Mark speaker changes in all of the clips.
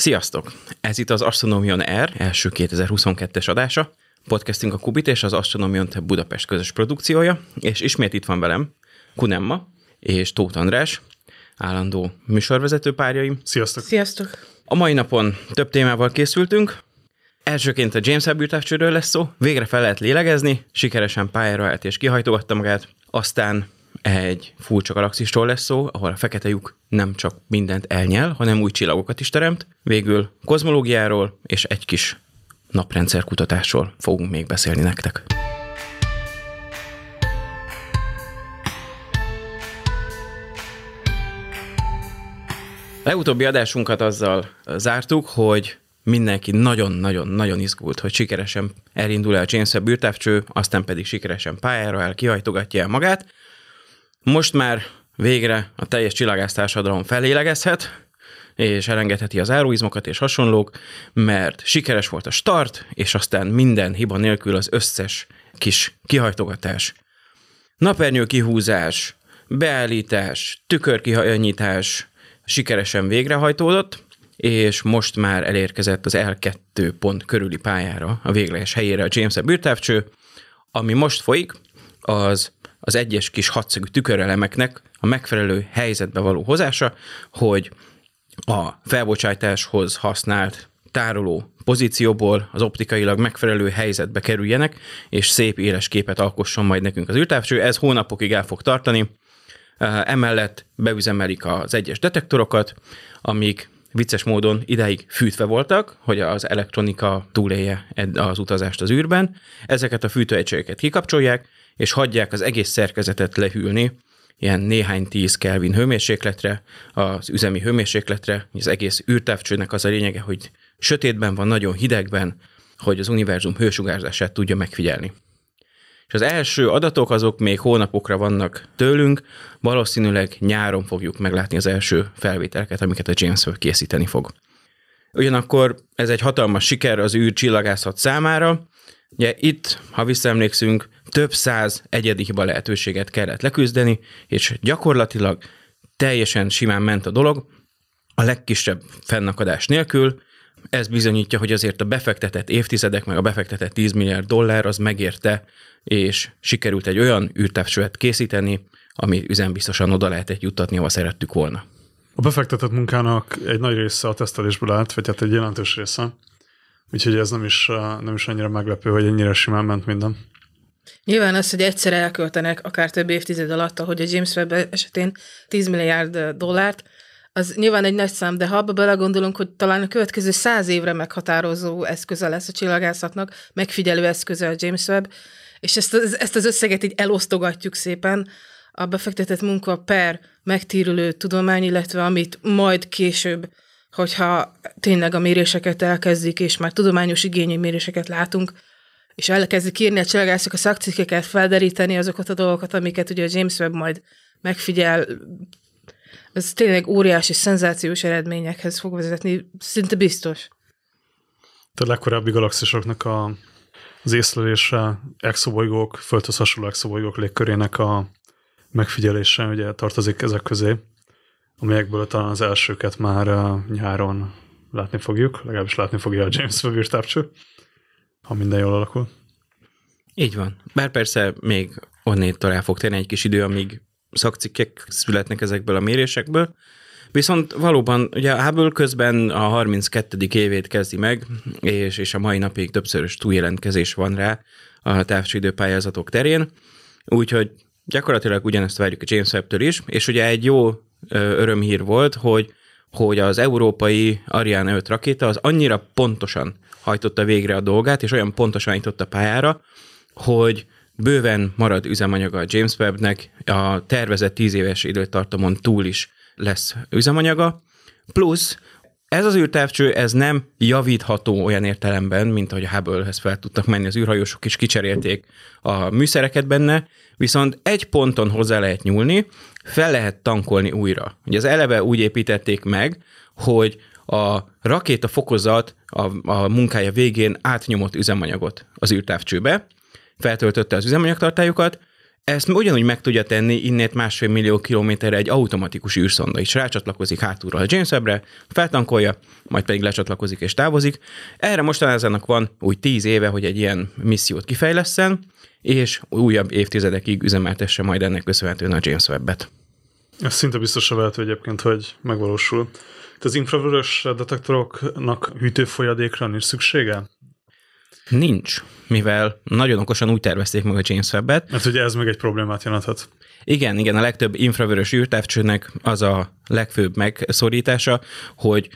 Speaker 1: Sziasztok! Ez itt az Astronomion R első 2022-es adása. Podcasting a Kubit és az Astronomion Budapest közös produkciója, és ismét itt van velem Kunemma és Tóth András, állandó műsorvezető párjaim.
Speaker 2: Sziasztok!
Speaker 3: Sziasztok!
Speaker 1: A mai napon több témával készültünk. Elsőként a James Webb űrtávcsőről lesz szó. Végre fel lehet lélegezni, sikeresen pályára állt és kihajtogatta magát. Aztán egy furcsa galaxisról lesz szó, ahol a fekete lyuk nem csak mindent elnyel, hanem új csillagokat is teremt. Végül kozmológiáról és egy kis naprendszer kutatásról fogunk még beszélni nektek. Legutóbbi adásunkat azzal zártuk, hogy mindenki nagyon-nagyon-nagyon izgult, hogy sikeresen elindul el James Webb aztán pedig sikeresen pályára el, kihajtogatja el magát. Most már végre a teljes csillagásztársadalom felélegezhet, és elengedheti az áruizmokat és hasonlók, mert sikeres volt a start, és aztán minden hiba nélkül az összes kis kihajtogatás, napernyő kihúzás, beállítás, tükörkihajanyítás sikeresen végrehajtódott, és most már elérkezett az L2 pont körüli pályára, a végleges helyére a James Webb űrtávcső, ami most folyik, az az egyes kis hatszögű tükörelemeknek a megfelelő helyzetbe való hozása, hogy a felbocsátáshoz használt tároló pozícióból az optikailag megfelelő helyzetbe kerüljenek, és szép éles képet alkosson majd nekünk az űrtávcső. Ez hónapokig el fog tartani. Emellett beüzemelik az egyes detektorokat, amik vicces módon ideig fűtve voltak, hogy az elektronika túlélje az utazást az űrben. Ezeket a fűtőegységeket kikapcsolják, és hagyják az egész szerkezetet lehűlni, ilyen néhány tíz Kelvin hőmérsékletre, az üzemi hőmérsékletre, az egész űrtávcsőnek az a lényege, hogy sötétben van, nagyon hidegben, hogy az univerzum hősugárzását tudja megfigyelni. És az első adatok azok még hónapokra vannak tőlünk, valószínűleg nyáron fogjuk meglátni az első felvételeket, amiket a James Webb készíteni fog. Ugyanakkor ez egy hatalmas siker az űr csillagászat számára. Ugye itt, ha visszaemlékszünk, több száz egyedi hiba lehetőséget kellett leküzdeni, és gyakorlatilag teljesen simán ment a dolog, a legkisebb fennakadás nélkül. Ez bizonyítja, hogy azért a befektetett évtizedek, meg a befektetett 10 milliárd dollár az megérte, és sikerült egy olyan űrtávcsövet készíteni, ami üzembiztosan oda lehetett juttatni, ahol szerettük volna.
Speaker 2: A befektetett munkának egy nagy része a tesztelésből állt, vagy hát egy jelentős része. Úgyhogy ez nem is, nem is annyira meglepő, hogy ennyire simán ment minden.
Speaker 3: Nyilván az, hogy egyszer elköltenek akár több évtized alatt, ahogy a James Webb esetén 10 milliárd dollárt, az nyilván egy nagy szám, de ha abba belegondolunk, hogy talán a következő száz évre meghatározó eszköze lesz a csillagászatnak, megfigyelő eszköze a James Webb, és ezt, ezt az összeget így elosztogatjuk szépen, a befektetett munka per megtérülő tudomány, illetve amit majd később, hogyha tényleg a méréseket elkezdik, és már tudományos igényű méréseket látunk, és elkezdik írni a csillagászok a szakcikkeket, felderíteni azokat a dolgokat, amiket ugye a James Webb majd megfigyel, ez tényleg óriási, szenzációs eredményekhez fog vezetni, szinte biztos.
Speaker 2: A legkorábbi galaxisoknak a, az észlelése, exobolygók, földhöz hasonló exobolygók légkörének a megfigyelése ugye tartozik ezek közé, amelyekből talán az elsőket már nyáron látni fogjuk, legalábbis látni fogja a James Webb űrtávcső ha minden jól alakul.
Speaker 1: Így van. Bár persze még onnétől el fog tenni egy kis idő, amíg szakcikkek születnek ezekből a mérésekből. Viszont valóban, ugye a Hubble közben a 32. évét kezdi meg, és, és a mai napig többszörös túljelentkezés van rá a távcsődő pályázatok terén, úgyhogy gyakorlatilag ugyanezt várjuk a James Webb-től is, és ugye egy jó örömhír volt, hogy hogy az európai Ariane 5 rakéta az annyira pontosan hajtotta végre a dolgát, és olyan pontosan jutott a pályára, hogy bőven marad üzemanyaga a James Webb-nek, a tervezett 10 éves időtartamon túl is lesz üzemanyaga, plusz ez az űrtávcső, ez nem javítható olyan értelemben, mint ahogy a Hubble-hez fel tudtak menni az űrhajósok, és kicserélték a műszereket benne, viszont egy ponton hozzá lehet nyúlni, fel lehet tankolni újra. Ugye az eleve úgy építették meg, hogy a rakéta fokozat a, a munkája végén átnyomott üzemanyagot az űrtávcsőbe, feltöltötte az üzemanyagtartályokat, ezt ugyanúgy meg tudja tenni innét másfél millió kilométerre egy automatikus űrszonda is. Rácsatlakozik hátulról a James Webbre, feltankolja, majd pedig lecsatlakozik és távozik. Erre mostanában van úgy tíz éve, hogy egy ilyen missziót kifejleszen, és újabb évtizedekig üzemeltesse majd ennek köszönhetően a James Webb-et.
Speaker 2: Ez szinte biztos a lehető egyébként, hogy megvalósul. Te az infravörös detektoroknak hűtőfolyadékra nincs szüksége?
Speaker 1: Nincs, mivel nagyon okosan úgy tervezték meg a James Webb-et.
Speaker 2: Mert ugye ez még egy problémát jelenthet.
Speaker 1: Igen, igen, a legtöbb infravörös űrtávcsőnek az a legfőbb megszorítása, hogy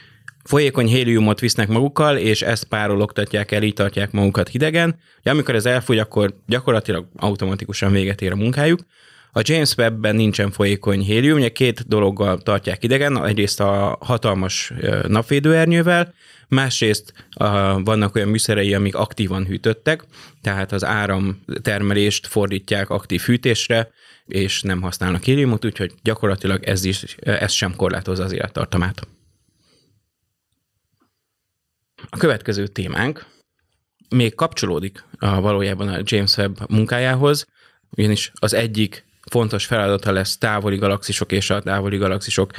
Speaker 1: folyékony héliumot visznek magukkal, és ezt párologtatják el, így tartják magukat hidegen. Ja, amikor ez elfogy, akkor gyakorlatilag automatikusan véget ér a munkájuk. A James Webb-ben nincsen folyékony hélium, ugye két dologgal tartják idegen, egyrészt a hatalmas napvédőernyővel, másrészt a, vannak olyan műszerei, amik aktívan hűtöttek, tehát az áramtermelést fordítják aktív hűtésre, és nem használnak héliumot, úgyhogy gyakorlatilag ez, is, ez sem korlátozza az élettartamát. A következő témánk még kapcsolódik a valójában a James Webb munkájához, ugyanis az egyik fontos feladata lesz távoli galaxisok és a távoli galaxisok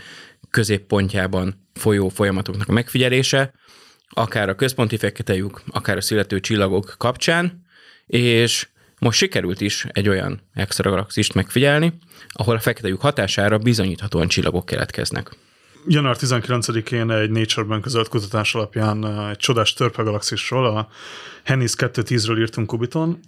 Speaker 1: középpontjában folyó folyamatoknak a megfigyelése, akár a központi fekete lyuk, akár a születő csillagok kapcsán, és most sikerült is egy olyan extra galaxist megfigyelni, ahol a fekete lyuk hatására bizonyíthatóan csillagok keletkeznek.
Speaker 2: Január 19-én egy Nature-ben közölt kutatás alapján egy csodás törpegalaxisról, a Hennis 210-ről írtunk Kubiton,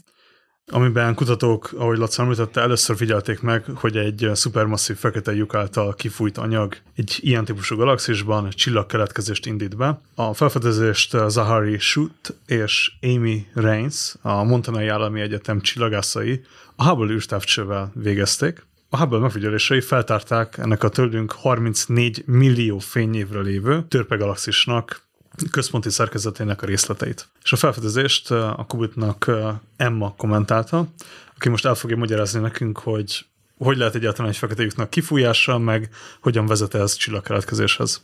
Speaker 2: amiben kutatók, ahogy Laca említette, először figyelték meg, hogy egy szupermasszív fekete lyuk által kifújt anyag egy ilyen típusú galaxisban csillagkeletkezést indít be. A felfedezést Zahari Schutt és Amy Reins, a Montanai Állami Egyetem csillagászai a Hubble űrtávcsővel végezték. A Hubble megfigyelései feltárták ennek a tőlünk 34 millió fényévre lévő törpegalaxisnak központi szerkezetének a részleteit. És a felfedezést a Kubitnak Emma kommentálta, aki most el fogja magyarázni nekünk, hogy hogy lehet egyáltalán egy fekete lyuknak kifújása, meg hogyan vezet ez csillagkeletkezéshez.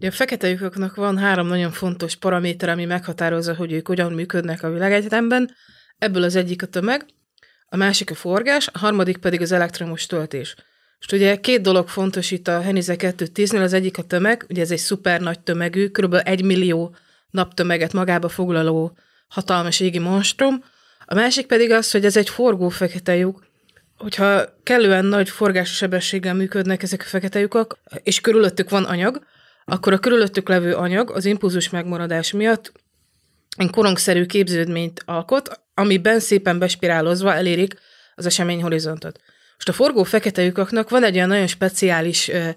Speaker 3: a fekete lyukoknak van három nagyon fontos paraméter, ami meghatározza, hogy ők hogyan működnek a világegyetemben. Ebből az egyik a tömeg, a másik a forgás, a harmadik pedig az elektromos töltés. És ugye két dolog fontos itt a Henize 210-nél, az egyik a tömeg, ugye ez egy szuper nagy tömegű, kb. egy millió naptömeget magába foglaló hatalmas égi monstrum, a másik pedig az, hogy ez egy forgó fekete lyuk, hogyha kellően nagy forgási sebességgel működnek ezek a fekete lyukak, és körülöttük van anyag, akkor a körülöttük levő anyag az impulzus megmaradás miatt egy korongszerű képződményt alkot, amiben szépen bespirálozva elérik az eseményhorizontot. Most a forgó fekete lyukaknak van egy olyan nagyon speciális ö,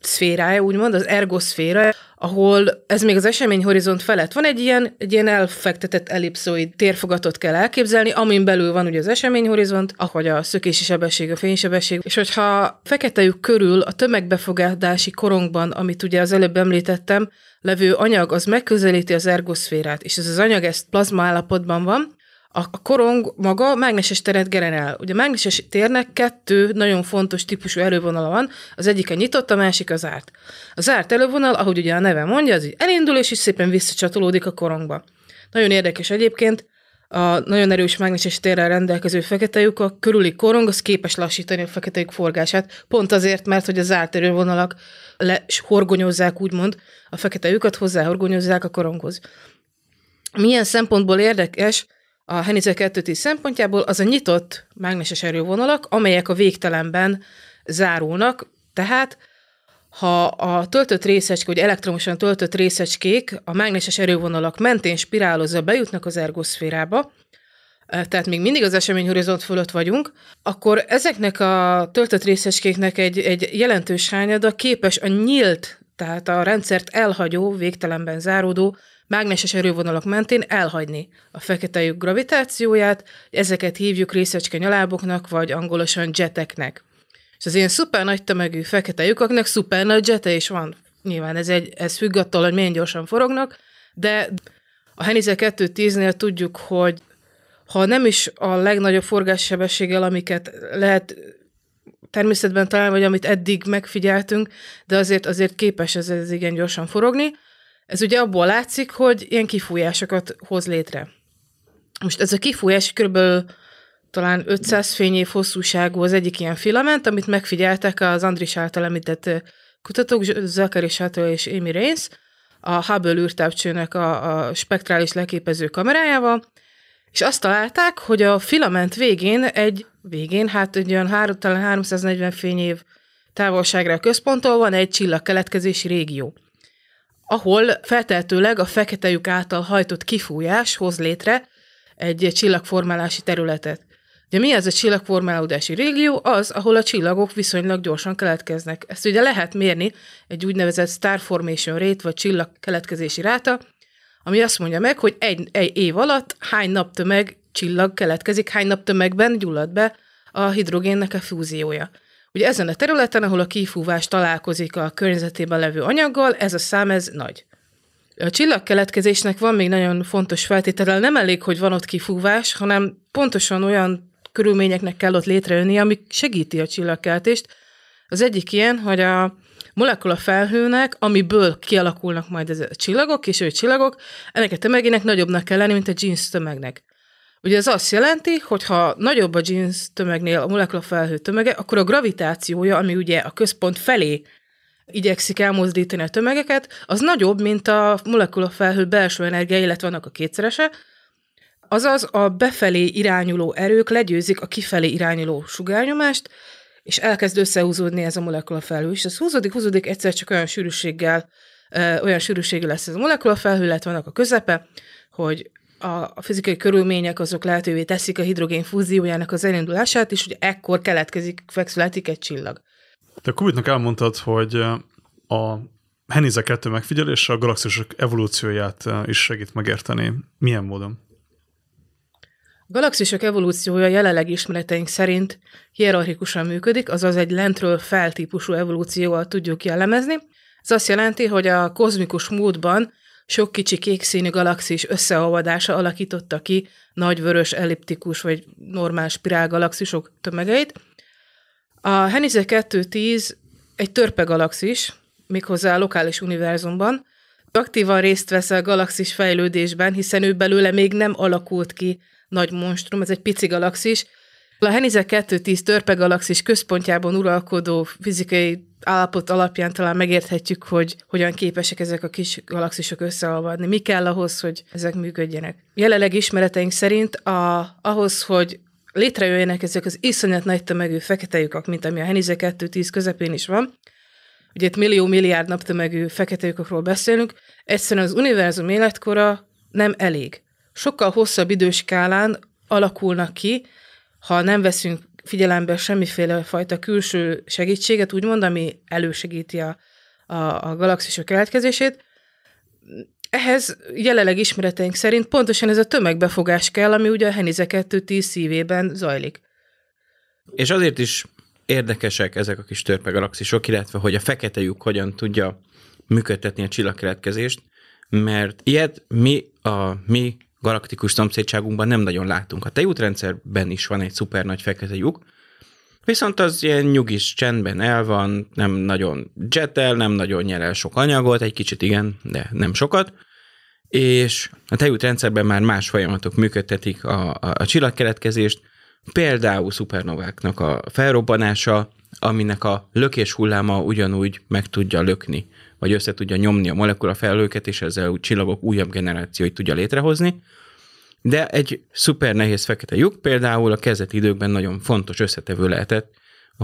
Speaker 3: szférája, úgymond, az ergoszféra, ahol ez még az eseményhorizont felett van egy ilyen, egy ilyen elfektetett ellipszoid térfogatot kell elképzelni, amin belül van ugye az eseményhorizont, ahogy a szökési sebesség, a fénysebesség, és hogyha fekete lyuk körül a tömegbefogadási korongban, amit ugye az előbb említettem, levő anyag, az megközelíti az ergoszférát, és ez az anyag ezt plazma állapotban van, a korong maga mágneses teret generál. Ugye a mágneses térnek kettő nagyon fontos típusú elővonala van, az egyik a nyitott, a másik az zárt. A zárt elővonal, ahogy ugye a neve mondja, az elindul, és is szépen visszacsatolódik a korongba. Nagyon érdekes egyébként, a nagyon erős mágneses térrel rendelkező fekete lyuk, a körüli korong az képes lassítani a fekete lyuk forgását, pont azért, mert hogy a zárt erővonalak le, horgonyozzák, úgymond, a fekete lyukat hozzáhorgonyozzák a koronghoz. Milyen szempontból érdekes, a Henize 210 szempontjából az a nyitott mágneses erővonalak, amelyek a végtelenben zárulnak, tehát ha a töltött részecske, vagy elektromosan töltött részecskék a mágneses erővonalak mentén spirálozva bejutnak az ergoszférába, eh, tehát még mindig az eseményhorizont fölött vagyunk, akkor ezeknek a töltött részecskéknek egy, egy jelentős hányada képes a nyílt, tehát a rendszert elhagyó, végtelenben záródó mágneses erővonalak mentén elhagyni a fekete gravitációját, ezeket hívjuk részecske nyaláboknak, vagy angolosan jeteknek. És az ilyen szuper nagy tömegű fekete lyukaknak szuper nagy jete is van. Nyilván ez, egy, ez függ attól, hogy milyen gyorsan forognak, de a Henize 210-nél tudjuk, hogy ha nem is a legnagyobb forgássebességgel, amiket lehet természetben találni, vagy amit eddig megfigyeltünk, de azért azért képes ez, ez igen gyorsan forogni, ez ugye abból látszik, hogy ilyen kifújásokat hoz létre. Most ez a kifújás kb. talán 500 fényév hosszúságú az egyik ilyen filament, amit megfigyeltek az Andris által említett kutatók, Zachary Shuttle és Amy Rains, a Hubble űrtávcsőnek a, a spektrális leképező kamerájával, és azt találták, hogy a filament végén egy, végén, hát egy olyan három, talán 340 fényév távolságra a központtól van egy csillagkeletkezési régió, ahol feltehetőleg a fekete lyuk által hajtott kifújás hoz létre egy csillagformálási területet. De mi ez a csillagformálódási régió? Az, ahol a csillagok viszonylag gyorsan keletkeznek. Ezt ugye lehet mérni egy úgynevezett Star Formation Rate, vagy csillag keletkezési ráta, ami azt mondja meg, hogy egy, egy év alatt hány naptömeg csillag keletkezik, hány naptömegben gyullad be a hidrogénnek a fúziója. Ugye ezen a területen, ahol a kifúvás találkozik a környezetében levő anyaggal, ez a szám ez nagy. A csillagkeletkezésnek van még nagyon fontos feltétele, nem elég, hogy van ott kifúvás, hanem pontosan olyan körülményeknek kell ott létrejönni, ami segíti a csillagkeltést. Az egyik ilyen, hogy a molekula felhőnek, amiből kialakulnak majd ez a csillagok, és ő csillagok, ennek a tömegének nagyobbnak kell lenni, mint a jeans tömegnek. Ugye ez azt jelenti, hogy ha nagyobb a jeans tömegnél a molekula felhő tömege, akkor a gravitációja, ami ugye a központ felé igyekszik elmozdítani a tömegeket, az nagyobb, mint a molekula felhő belső energia, illetve annak a kétszerese, azaz a befelé irányuló erők legyőzik a kifelé irányuló sugárnyomást, és elkezd összehúzódni ez a molekula felhő. És ez húzódik, húzódik, egyszer csak olyan sűrűséggel, olyan sűrűségű lesz ez a molekula felhő, illetve vannak a közepe, hogy a, fizikai körülmények azok lehetővé teszik a hidrogén fúziójának az elindulását, és ugye ekkor keletkezik, fexületik egy csillag.
Speaker 2: Te Kubitnak elmondtad, hogy a Henize 2 megfigyelése a galaxisok evolúcióját is segít megérteni. Milyen módon?
Speaker 3: A galaxisok evolúciója jelenleg ismereteink szerint hierarchikusan működik, azaz egy lentről feltípusú evolúcióval tudjuk jellemezni. Ez azt jelenti, hogy a kozmikus módban sok kicsi kékszínű galaxis összeolvadása alakította ki nagy vörös elliptikus vagy normál spirál galaxisok tömegeit. A Henize 210 egy törpe galaxis, méghozzá a lokális univerzumban, aktívan részt vesz a galaxis fejlődésben, hiszen ő belőle még nem alakult ki nagy monstrum, ez egy pici galaxis. A Henize 210 törpe galaxis központjában uralkodó fizikai állapot alapján talán megérthetjük, hogy hogyan képesek ezek a kis galaxisok összeolvadni. Mi kell ahhoz, hogy ezek működjenek. Jelenleg ismereteink szerint a, ahhoz, hogy létrejöjjenek ezek az iszonyat nagy tömegű fekete lyukak, mint ami a Henize 210 közepén is van, ugye itt millió-milliárd naptömegű fekete lyukakról beszélünk, egyszerűen az univerzum életkora nem elég. Sokkal hosszabb időskálán alakulnak ki, ha nem veszünk figyelembe semmiféle fajta külső segítséget, úgymond, ami elősegíti a, a, a galaxisok keletkezését. Ehhez jelenleg ismereteink szerint pontosan ez a tömegbefogás kell, ami ugye a Henize 2 szívében zajlik.
Speaker 1: És azért is érdekesek ezek a kis törpe galaxisok, illetve hogy a fekete lyuk hogyan tudja működtetni a csillagkeletkezést, mert ilyet mi a mi galaktikus szomszédságunkban nem nagyon látunk. A tejútrendszerben is van egy szuper nagy fekete lyuk, viszont az ilyen nyugis csendben el van, nem nagyon jetel, nem nagyon nyer el sok anyagot, egy kicsit igen, de nem sokat, és a tejútrendszerben már más folyamatok működtetik a, a, a csillagkeletkezést, például szupernováknak a felrobbanása, aminek a lökés hulláma ugyanúgy meg tudja lökni, vagy össze tudja nyomni a molekula felőket, és ezzel a csillagok újabb generációit tudja létrehozni. De egy szuper nehéz fekete lyuk például a kezdeti időkben nagyon fontos összetevő lehetett,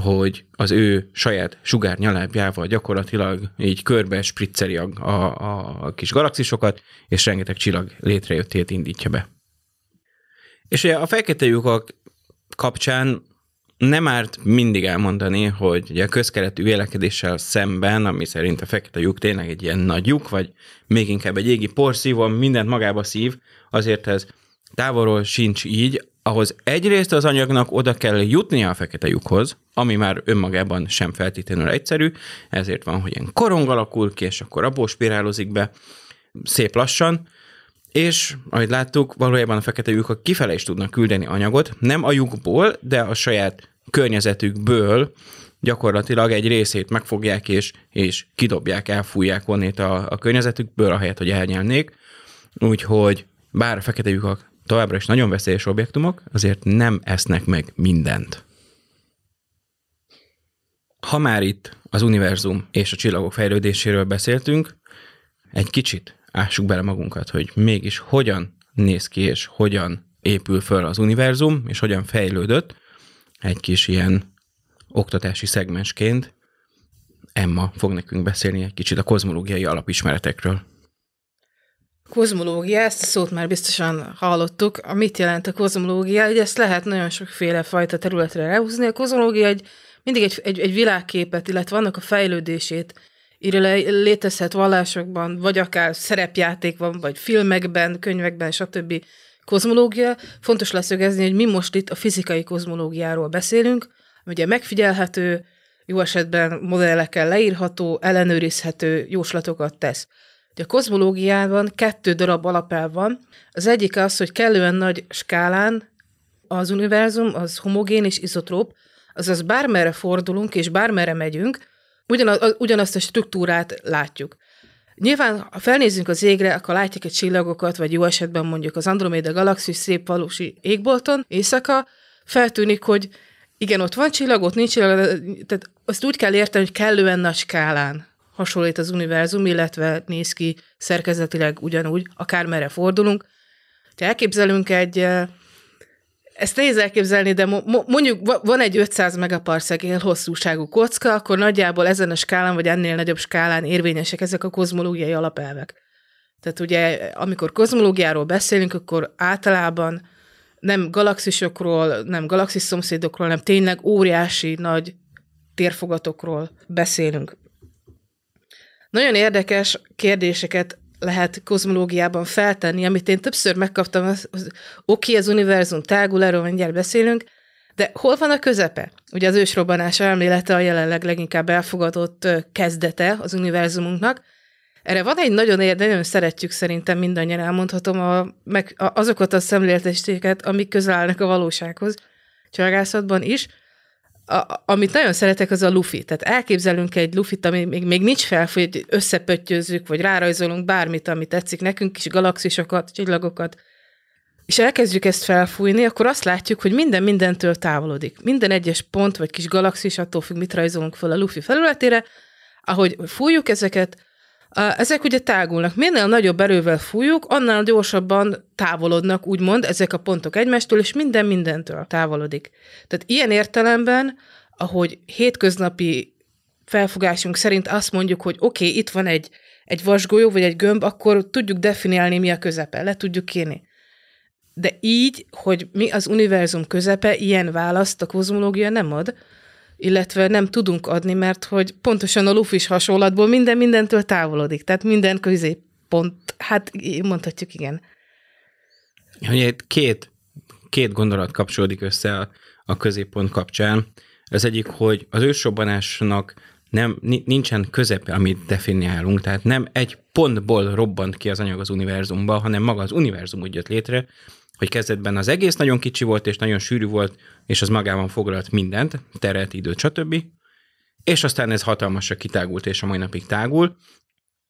Speaker 1: hogy az ő saját sugárnyalábjával gyakorlatilag így körbe spricceli a, a, a kis galaxisokat, és rengeteg csillag létrejöttét indítja be. És a fekete lyukak kapcsán nem árt mindig elmondani, hogy ugye a közkeletű vélekedéssel szemben, ami szerint a fekete lyuk tényleg egy ilyen nagy lyuk, vagy még inkább egy égi porszívó, mindent magába szív, azért ez távolról sincs így, ahhoz egyrészt az anyagnak oda kell jutnia a fekete lyukhoz, ami már önmagában sem feltétlenül egyszerű, ezért van, hogy ilyen korong alakul ki, és akkor abból spirálozik be szép lassan, és, ahogy láttuk, valójában a fekete lyukak kifele is tudnak küldeni anyagot, nem a lyukból, de a saját környezetükből gyakorlatilag egy részét megfogják és, és kidobják, elfújják onnét a, a környezetükből, ahelyett, hogy elnyelnék. Úgyhogy bár a fekete lyukak továbbra is nagyon veszélyes objektumok, azért nem esznek meg mindent. Ha már itt az univerzum és a csillagok fejlődéséről beszéltünk, egy kicsit ássuk bele magunkat, hogy mégis hogyan néz ki és hogyan épül föl az univerzum, és hogyan fejlődött egy kis ilyen oktatási szegmensként. Emma fog nekünk beszélni egy kicsit a kozmológiai alapismeretekről.
Speaker 3: Kozmológia, ezt a szót már biztosan hallottuk. A mit jelent a kozmológia? Ugye ezt lehet nagyon sokféle fajta területre lehúzni. A kozmológia egy, mindig egy, egy, egy világképet, illetve annak a fejlődését létezhet vallásokban, vagy akár szerepjátékban, vagy filmekben, könyvekben, stb. kozmológia. Fontos leszögezni, hogy mi most itt a fizikai kozmológiáról beszélünk, ugye megfigyelhető, jó esetben modellekkel leírható, ellenőrizhető jóslatokat tesz. A kozmológiában kettő darab alapelv van. Az egyik az, hogy kellően nagy skálán az univerzum az homogén és izotróp, azaz bármerre fordulunk és bármerre megyünk, ugyanaz, ugyanazt a struktúrát látjuk. Nyilván, ha felnézzünk az égre, akkor látjuk egy csillagokat, vagy jó esetben mondjuk az Andromeda galaxis szép valósi égbolton, éjszaka, feltűnik, hogy igen, ott van csillag, ott nincs csillag, tehát azt úgy kell érteni, hogy kellően nagy skálán hasonlít az univerzum, illetve néz ki szerkezetileg ugyanúgy, akármerre fordulunk. Ha elképzelünk egy, eh, ezt nehéz elképzelni, de mondjuk van egy 500 megaparsec hosszúságú kocka, akkor nagyjából ezen a skálán, vagy ennél nagyobb skálán érvényesek ezek a kozmológiai alapelvek. Tehát ugye, amikor kozmológiáról beszélünk, akkor általában nem galaxisokról, nem galaxis szomszédokról, hanem tényleg óriási nagy térfogatokról beszélünk. Nagyon érdekes kérdéseket lehet kozmológiában feltenni, amit én többször megkaptam, az, az oké, okay, az univerzum tágul, erről mindjárt beszélünk, de hol van a közepe? Ugye az ősrobbanás elmélete a jelenleg leginkább elfogadott kezdete az univerzumunknak. Erre van egy nagyon érdekes, nagyon szeretjük szerintem mindannyian elmondhatom a, meg a, azokat a szemléletestéket, amik közel állnak a valósághoz, csagászatban is, a, amit nagyon szeretek, az a lufi. Tehát elképzelünk egy lufit, ami még, még nincs fel, hogy összepöttyözzük, vagy rárajzolunk bármit, ami tetszik nekünk, kis galaxisokat, csillagokat, és elkezdjük ezt felfújni, akkor azt látjuk, hogy minden mindentől távolodik. Minden egyes pont, vagy kis galaxis, attól függ, mit rajzolunk fel a lufi felületére, ahogy fújjuk ezeket, ezek ugye tágulnak. Minél nagyobb erővel fújjuk, annál gyorsabban távolodnak, úgymond, ezek a pontok egymástól, és minden mindentől távolodik. Tehát ilyen értelemben, ahogy hétköznapi felfogásunk szerint azt mondjuk, hogy oké, okay, itt van egy, egy vasgolyó, vagy egy gömb, akkor tudjuk definiálni, mi a közepe, le tudjuk írni. De így, hogy mi az univerzum közepe, ilyen választ a kozmológia nem ad, illetve nem tudunk adni, mert hogy pontosan a lufis hasonlatból minden mindentől távolodik, tehát minden középpont, hát mondhatjuk igen.
Speaker 1: Ugye két, két gondolat kapcsolódik össze a, a középpont kapcsán. Az egyik, hogy az ősrobbanásnak nem, nincsen közepe, amit definiálunk, tehát nem egy pontból robbant ki az anyag az univerzumba, hanem maga az univerzum úgy jött létre, hogy kezdetben az egész nagyon kicsi volt, és nagyon sűrű volt, és az magában foglalt mindent, teret, időt, stb. És aztán ez hatalmasra kitágult, és a mai napig tágul,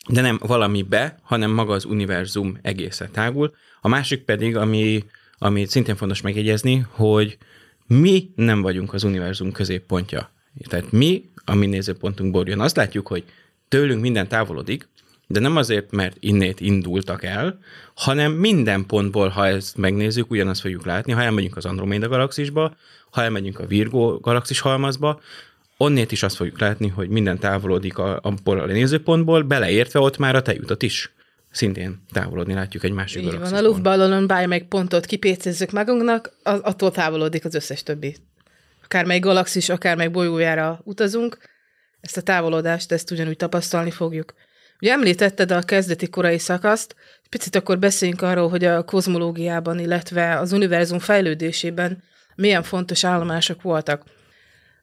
Speaker 1: de nem valami be, hanem maga az univerzum egészen tágul. A másik pedig, ami, ami szintén fontos megjegyezni, hogy mi nem vagyunk az univerzum középpontja. Tehát mi, a mi nézőpontunkból jön, azt látjuk, hogy tőlünk minden távolodik, de nem azért, mert innét indultak el, hanem minden pontból, ha ezt megnézzük, ugyanazt fogjuk látni, ha elmegyünk az Andromeda galaxisba, ha elmegyünk a Virgo galaxis halmazba, onnét is azt fogjuk látni, hogy minden távolodik a, abból a nézőpontból, beleértve ott már a tejutat is szintén távolodni látjuk egy másik
Speaker 3: Így van, a luftballonon bármelyik pontot kipécézzük magunknak, attól távolodik az összes többi. Akármely galaxis, akármely bolygójára utazunk, ezt a távolodást, ezt ugyanúgy tapasztalni fogjuk. Ugye említetted a kezdeti korai szakaszt, picit akkor beszéljünk arról, hogy a kozmológiában, illetve az univerzum fejlődésében milyen fontos állomások voltak.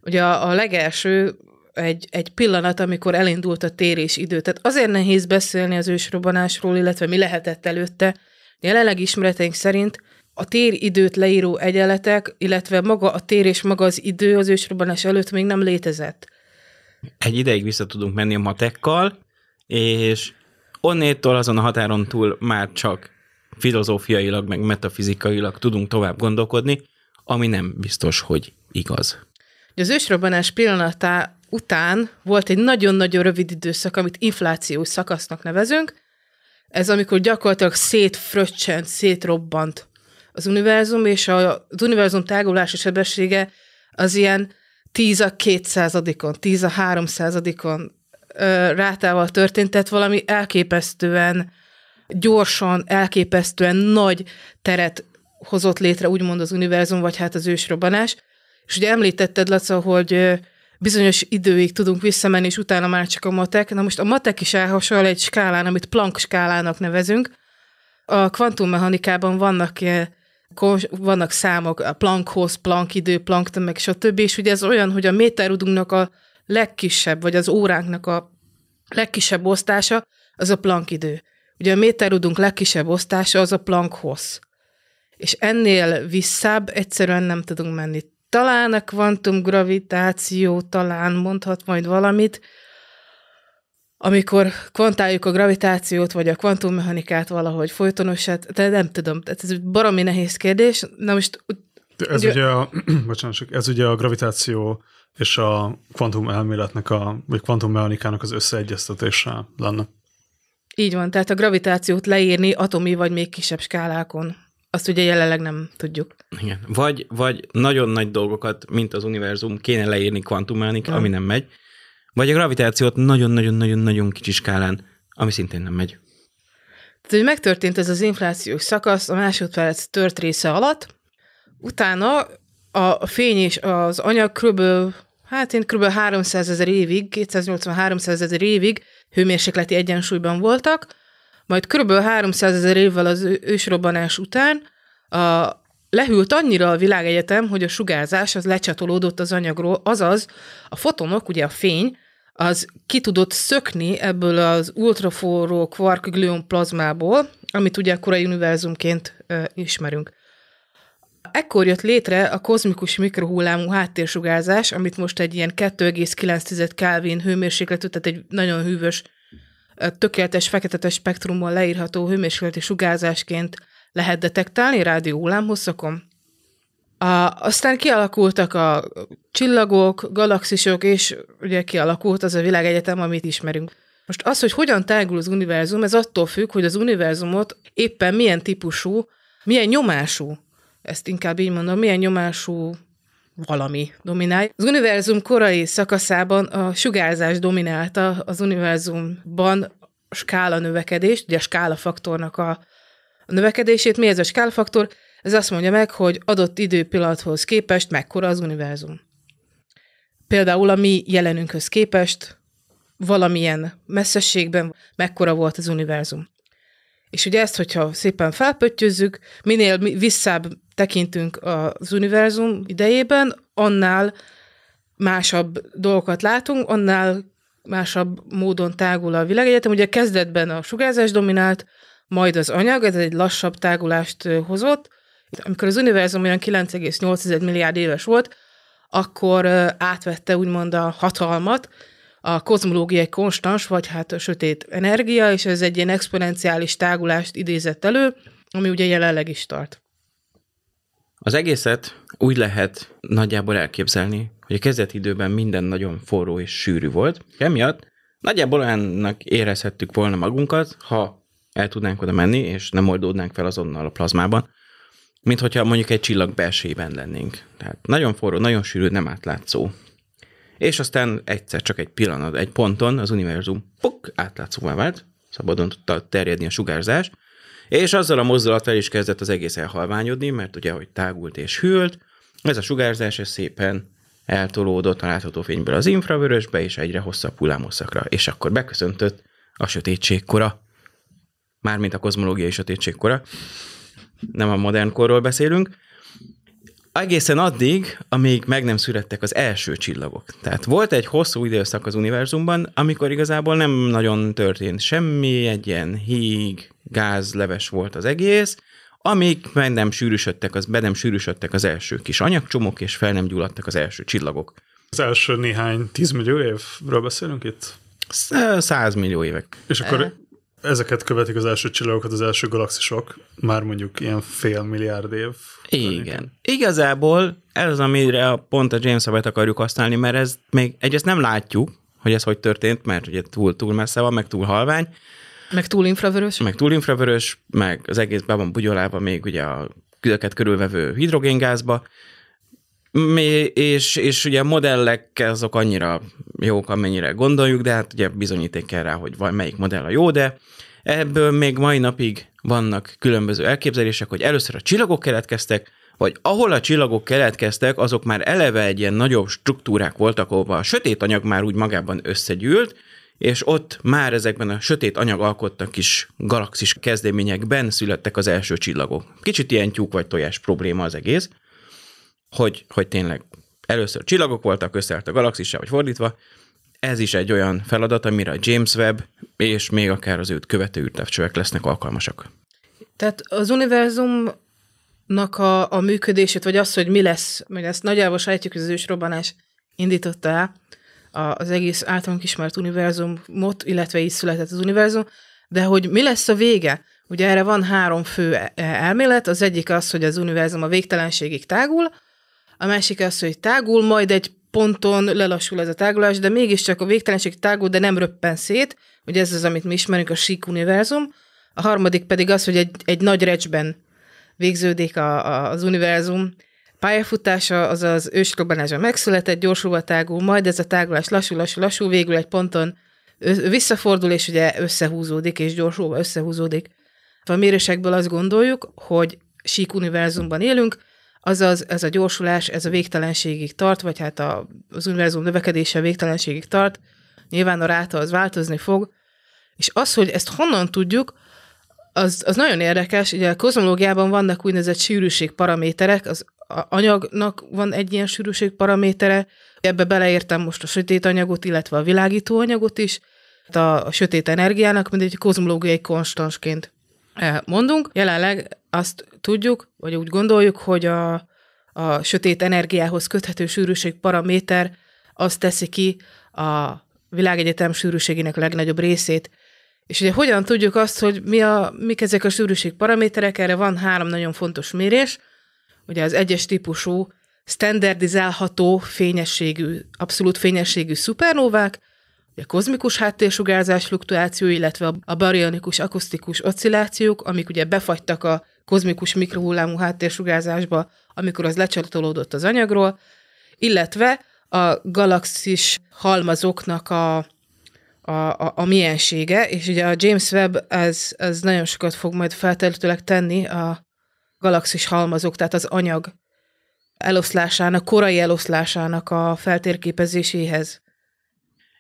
Speaker 3: Ugye a, a legelső egy, egy pillanat, amikor elindult a térés idő. Tehát azért nehéz beszélni az ősrobbanásról, illetve mi lehetett előtte. Jelenleg ismereteink szerint a téridőt leíró egyenletek, illetve maga a tér és maga az idő az ősrobbanás előtt még nem létezett.
Speaker 1: Egy ideig vissza tudunk menni a matekkal, és onnétól azon a határon túl már csak filozófiailag, meg metafizikailag tudunk tovább gondolkodni, ami nem biztos, hogy igaz.
Speaker 3: Az ősrobbanás pillanatá után volt egy nagyon-nagyon rövid időszak, amit inflációs szakasznak nevezünk. Ez amikor gyakorlatilag szétfröccsent, szétrobbant az univerzum, és az univerzum tágulási sebessége az ilyen 10 a 200-adikon, 10 a 300-adikon rátával történt, tehát valami elképesztően gyorsan, elképesztően nagy teret hozott létre, úgymond az univerzum, vagy hát az ősrobbanás. És ugye említetted, Laca, hogy bizonyos időig tudunk visszamenni, és utána már csak a matek. Na most a matek is elhasonl egy skálán, amit Planck skálának nevezünk. A kvantummechanikában vannak vannak számok, a Planckhoz, Planck idő, Planck tömeg, stb. És ugye ez olyan, hogy a méterudunknak a legkisebb, vagy az óránknak a legkisebb osztása, az a Planck idő. Ugye a méterudunk legkisebb osztása az a Planck hossz. És ennél visszább egyszerűen nem tudunk menni. Talán a kvantumgravitáció talán mondhat majd valamit, amikor kvantáljuk a gravitációt, vagy a kvantummechanikát valahogy folytonosát, de nem tudom, ez egy baromi nehéz kérdés. Na most...
Speaker 2: Ez ugye, a, bocsánat, ez ugye a gravitáció és a kvantum elméletnek, a, vagy kvantummechanikának az összeegyeztetése lenne.
Speaker 3: Így van, tehát a gravitációt leírni atomi vagy még kisebb skálákon. Azt ugye jelenleg nem tudjuk.
Speaker 1: Igen. Vagy, vagy nagyon nagy dolgokat, mint az univerzum, kéne leírni kvantummechanika, ami nem megy, vagy a gravitációt nagyon-nagyon-nagyon-nagyon kicsi skálán, ami szintén nem megy.
Speaker 3: Tehát, hogy megtörtént ez az inflációs szakasz a másodperc tört része alatt, utána a fény és az anyag kb. hát én kb. 300 ezer évig, 280-300 ezer évig hőmérsékleti egyensúlyban voltak, majd kb. 300 ezer évvel az ősrobbanás után a, lehűlt annyira a világegyetem, hogy a sugárzás az lecsatolódott az anyagról, azaz a fotonok, ugye a fény, az ki tudott szökni ebből az ultraforró quark gluon plazmából, amit ugye a korai univerzumként ö, ismerünk. Ekkor jött létre a kozmikus mikrohullámú háttérsugárzás, amit most egy ilyen 2,9 Kelvin hőmérsékletű, tehát egy nagyon hűvös, tökéletes fekete spektrumon leírható hőmérsékleti sugárzásként lehet detektálni rádió hullámhosszakon. A, aztán kialakultak a csillagok, galaxisok, és ugye kialakult az a világegyetem, amit ismerünk. Most az, hogy hogyan tágul az univerzum, ez attól függ, hogy az univerzumot éppen milyen típusú, milyen nyomású, ezt inkább így mondom, milyen nyomású valami dominál. Az univerzum korai szakaszában a sugárzás dominálta az univerzumban a skála növekedést, ugye a skála faktornak a, növekedését. Mi ez a skála faktor? Ez azt mondja meg, hogy adott időpillanathoz képest mekkora az univerzum. Például a mi jelenünkhöz képest valamilyen messzességben mekkora volt az univerzum. És ugye ezt, hogyha szépen felpöttyözzük, minél visszább tekintünk az univerzum idejében, annál másabb dolgokat látunk, annál másabb módon tágul a világegyetem. Ugye kezdetben a sugárzás dominált, majd az anyag, ez egy lassabb tágulást hozott. Amikor az univerzum olyan 9,8 milliárd éves volt, akkor átvette úgymond a hatalmat, a kozmológiai konstans, vagy hát a sötét energia, és ez egy ilyen exponenciális tágulást idézett elő, ami ugye jelenleg is tart.
Speaker 1: Az egészet úgy lehet nagyjából elképzelni, hogy a kezdeti időben minden nagyon forró és sűrű volt. Emiatt nagyjából olyannak érezhettük volna magunkat, ha el tudnánk oda menni, és nem oldódnánk fel azonnal a plazmában, mint hogyha mondjuk egy csillag belsejében lennénk. Tehát nagyon forró, nagyon sűrű, nem átlátszó. És aztán egyszer csak egy pillanat, egy ponton az univerzum puk, átlátszóvá vált, szabadon tudta terjedni a sugárzás, és azzal a mozdulattal is kezdett az egész elhalványodni, mert ugye, hogy tágult és hűlt, ez a sugárzás ez szépen eltolódott a látható fényből az infravörösbe, és egyre hosszabb hullámosszakra, és akkor beköszöntött a sötétségkora, mármint a kozmológiai sötétségkora, nem a modern korról beszélünk, egészen addig, amíg meg nem születtek az első csillagok. Tehát volt egy hosszú időszak az univerzumban, amikor igazából nem nagyon történt semmi, egy ilyen híg, gázleves volt az egész, amíg meg nem sűrűsödtek az, be nem sűrűsödtek az első kis anyagcsomók, és fel nem gyulladtak az első csillagok.
Speaker 2: Az első néhány tízmillió évről beszélünk itt?
Speaker 1: Százmillió évek.
Speaker 2: És akkor Ezeket követik az első csillagokat az első galaxisok, már mondjuk ilyen fél milliárd év.
Speaker 1: Igen. Igazából ez az, amire pont a James Webb-et akarjuk használni, mert ez még egyrészt nem látjuk, hogy ez hogy történt, mert ugye túl, túl messze van, meg túl halvány,
Speaker 3: Meg túl infravörös.
Speaker 1: meg túl infravörös, meg az egész be van bugyolálva még ugye a küzeket körülvevő hidrogéngázba, és, és ugye a modellek azok annyira jók, amennyire gondoljuk, de hát ugye bizonyíték kell rá, hogy melyik modell a jó, de ebből még mai napig vannak különböző elképzelések, hogy először a csillagok keletkeztek, vagy ahol a csillagok keletkeztek, azok már eleve egy ilyen nagyobb struktúrák voltak, ahol a sötét anyag már úgy magában összegyűlt, és ott már ezekben a sötét anyag alkottak kis galaxis kezdeményekben születtek az első csillagok. Kicsit ilyen tyúk vagy tojás probléma az egész, hogy, hogy tényleg először csillagok voltak, összeállt a galaxissá, vagy fordítva. Ez is egy olyan feladat, amire a James Webb és még akár az őt követő űrtávcsövek lesznek alkalmasak.
Speaker 3: Tehát az univerzumnak a, a működését, vagy az, hogy mi lesz, mert ezt nagyjából sejtjük, hogy az ősrobbanás indította el az egész általunk ismert univerzumot, illetve így született az univerzum, de hogy mi lesz a vége? Ugye erre van három fő e- elmélet, az egyik az, hogy az univerzum a végtelenségig tágul, a másik az, hogy tágul, majd egy ponton lelassul ez a tágulás, de mégiscsak a végtelenség tágul, de nem röppen szét, ugye ez az, amit mi ismerünk, a sík univerzum. A harmadik pedig az, hogy egy, egy nagy recsben végződik a, a, az univerzum pályafutása, az az ősrobbanásban megszületett, gyorsulva tágul, majd ez a tágulás lassul, lassul, lassul, végül egy ponton visszafordul, és ugye összehúzódik, és gyorsulva összehúzódik. A mérésekből azt gondoljuk, hogy sík univerzumban élünk, azaz ez a gyorsulás, ez a végtelenségig tart, vagy hát a, az univerzum növekedése a végtelenségig tart, nyilván a ráta az változni fog, és az, hogy ezt honnan tudjuk, az, az nagyon érdekes. Ugye a kozmológiában vannak úgynevezett sűrűségparaméterek, az anyagnak van egy ilyen sűrűségparamétere, ebbe beleértem most a sötét anyagot, illetve a világító anyagot is, a, a sötét energiának, mint egy kozmológiai konstansként eh, mondunk. Jelenleg azt tudjuk, vagy úgy gondoljuk, hogy a, a sötét energiához köthető sűrűségparaméter az teszi ki a világegyetem sűrűségének a legnagyobb részét. És ugye hogyan tudjuk azt, hogy mi a, mik ezek a sűrűség paraméterek? Erre van három nagyon fontos mérés. Ugye az egyes típusú standardizálható fényességű, abszolút fényességű szupernóvák, a kozmikus háttérsugárzás fluktuáció, illetve a barionikus akusztikus oszcillációk, amik ugye befagytak a kozmikus mikrohullámú háttérsugárzásba, amikor az lecsatolódott az anyagról, illetve a galaxis halmazoknak a, a, a, a miensége, és ugye a James Webb ez, ez nagyon sokat fog majd feltehetőleg tenni a galaxis halmazok, tehát az anyag eloszlásának, korai eloszlásának a feltérképezéséhez.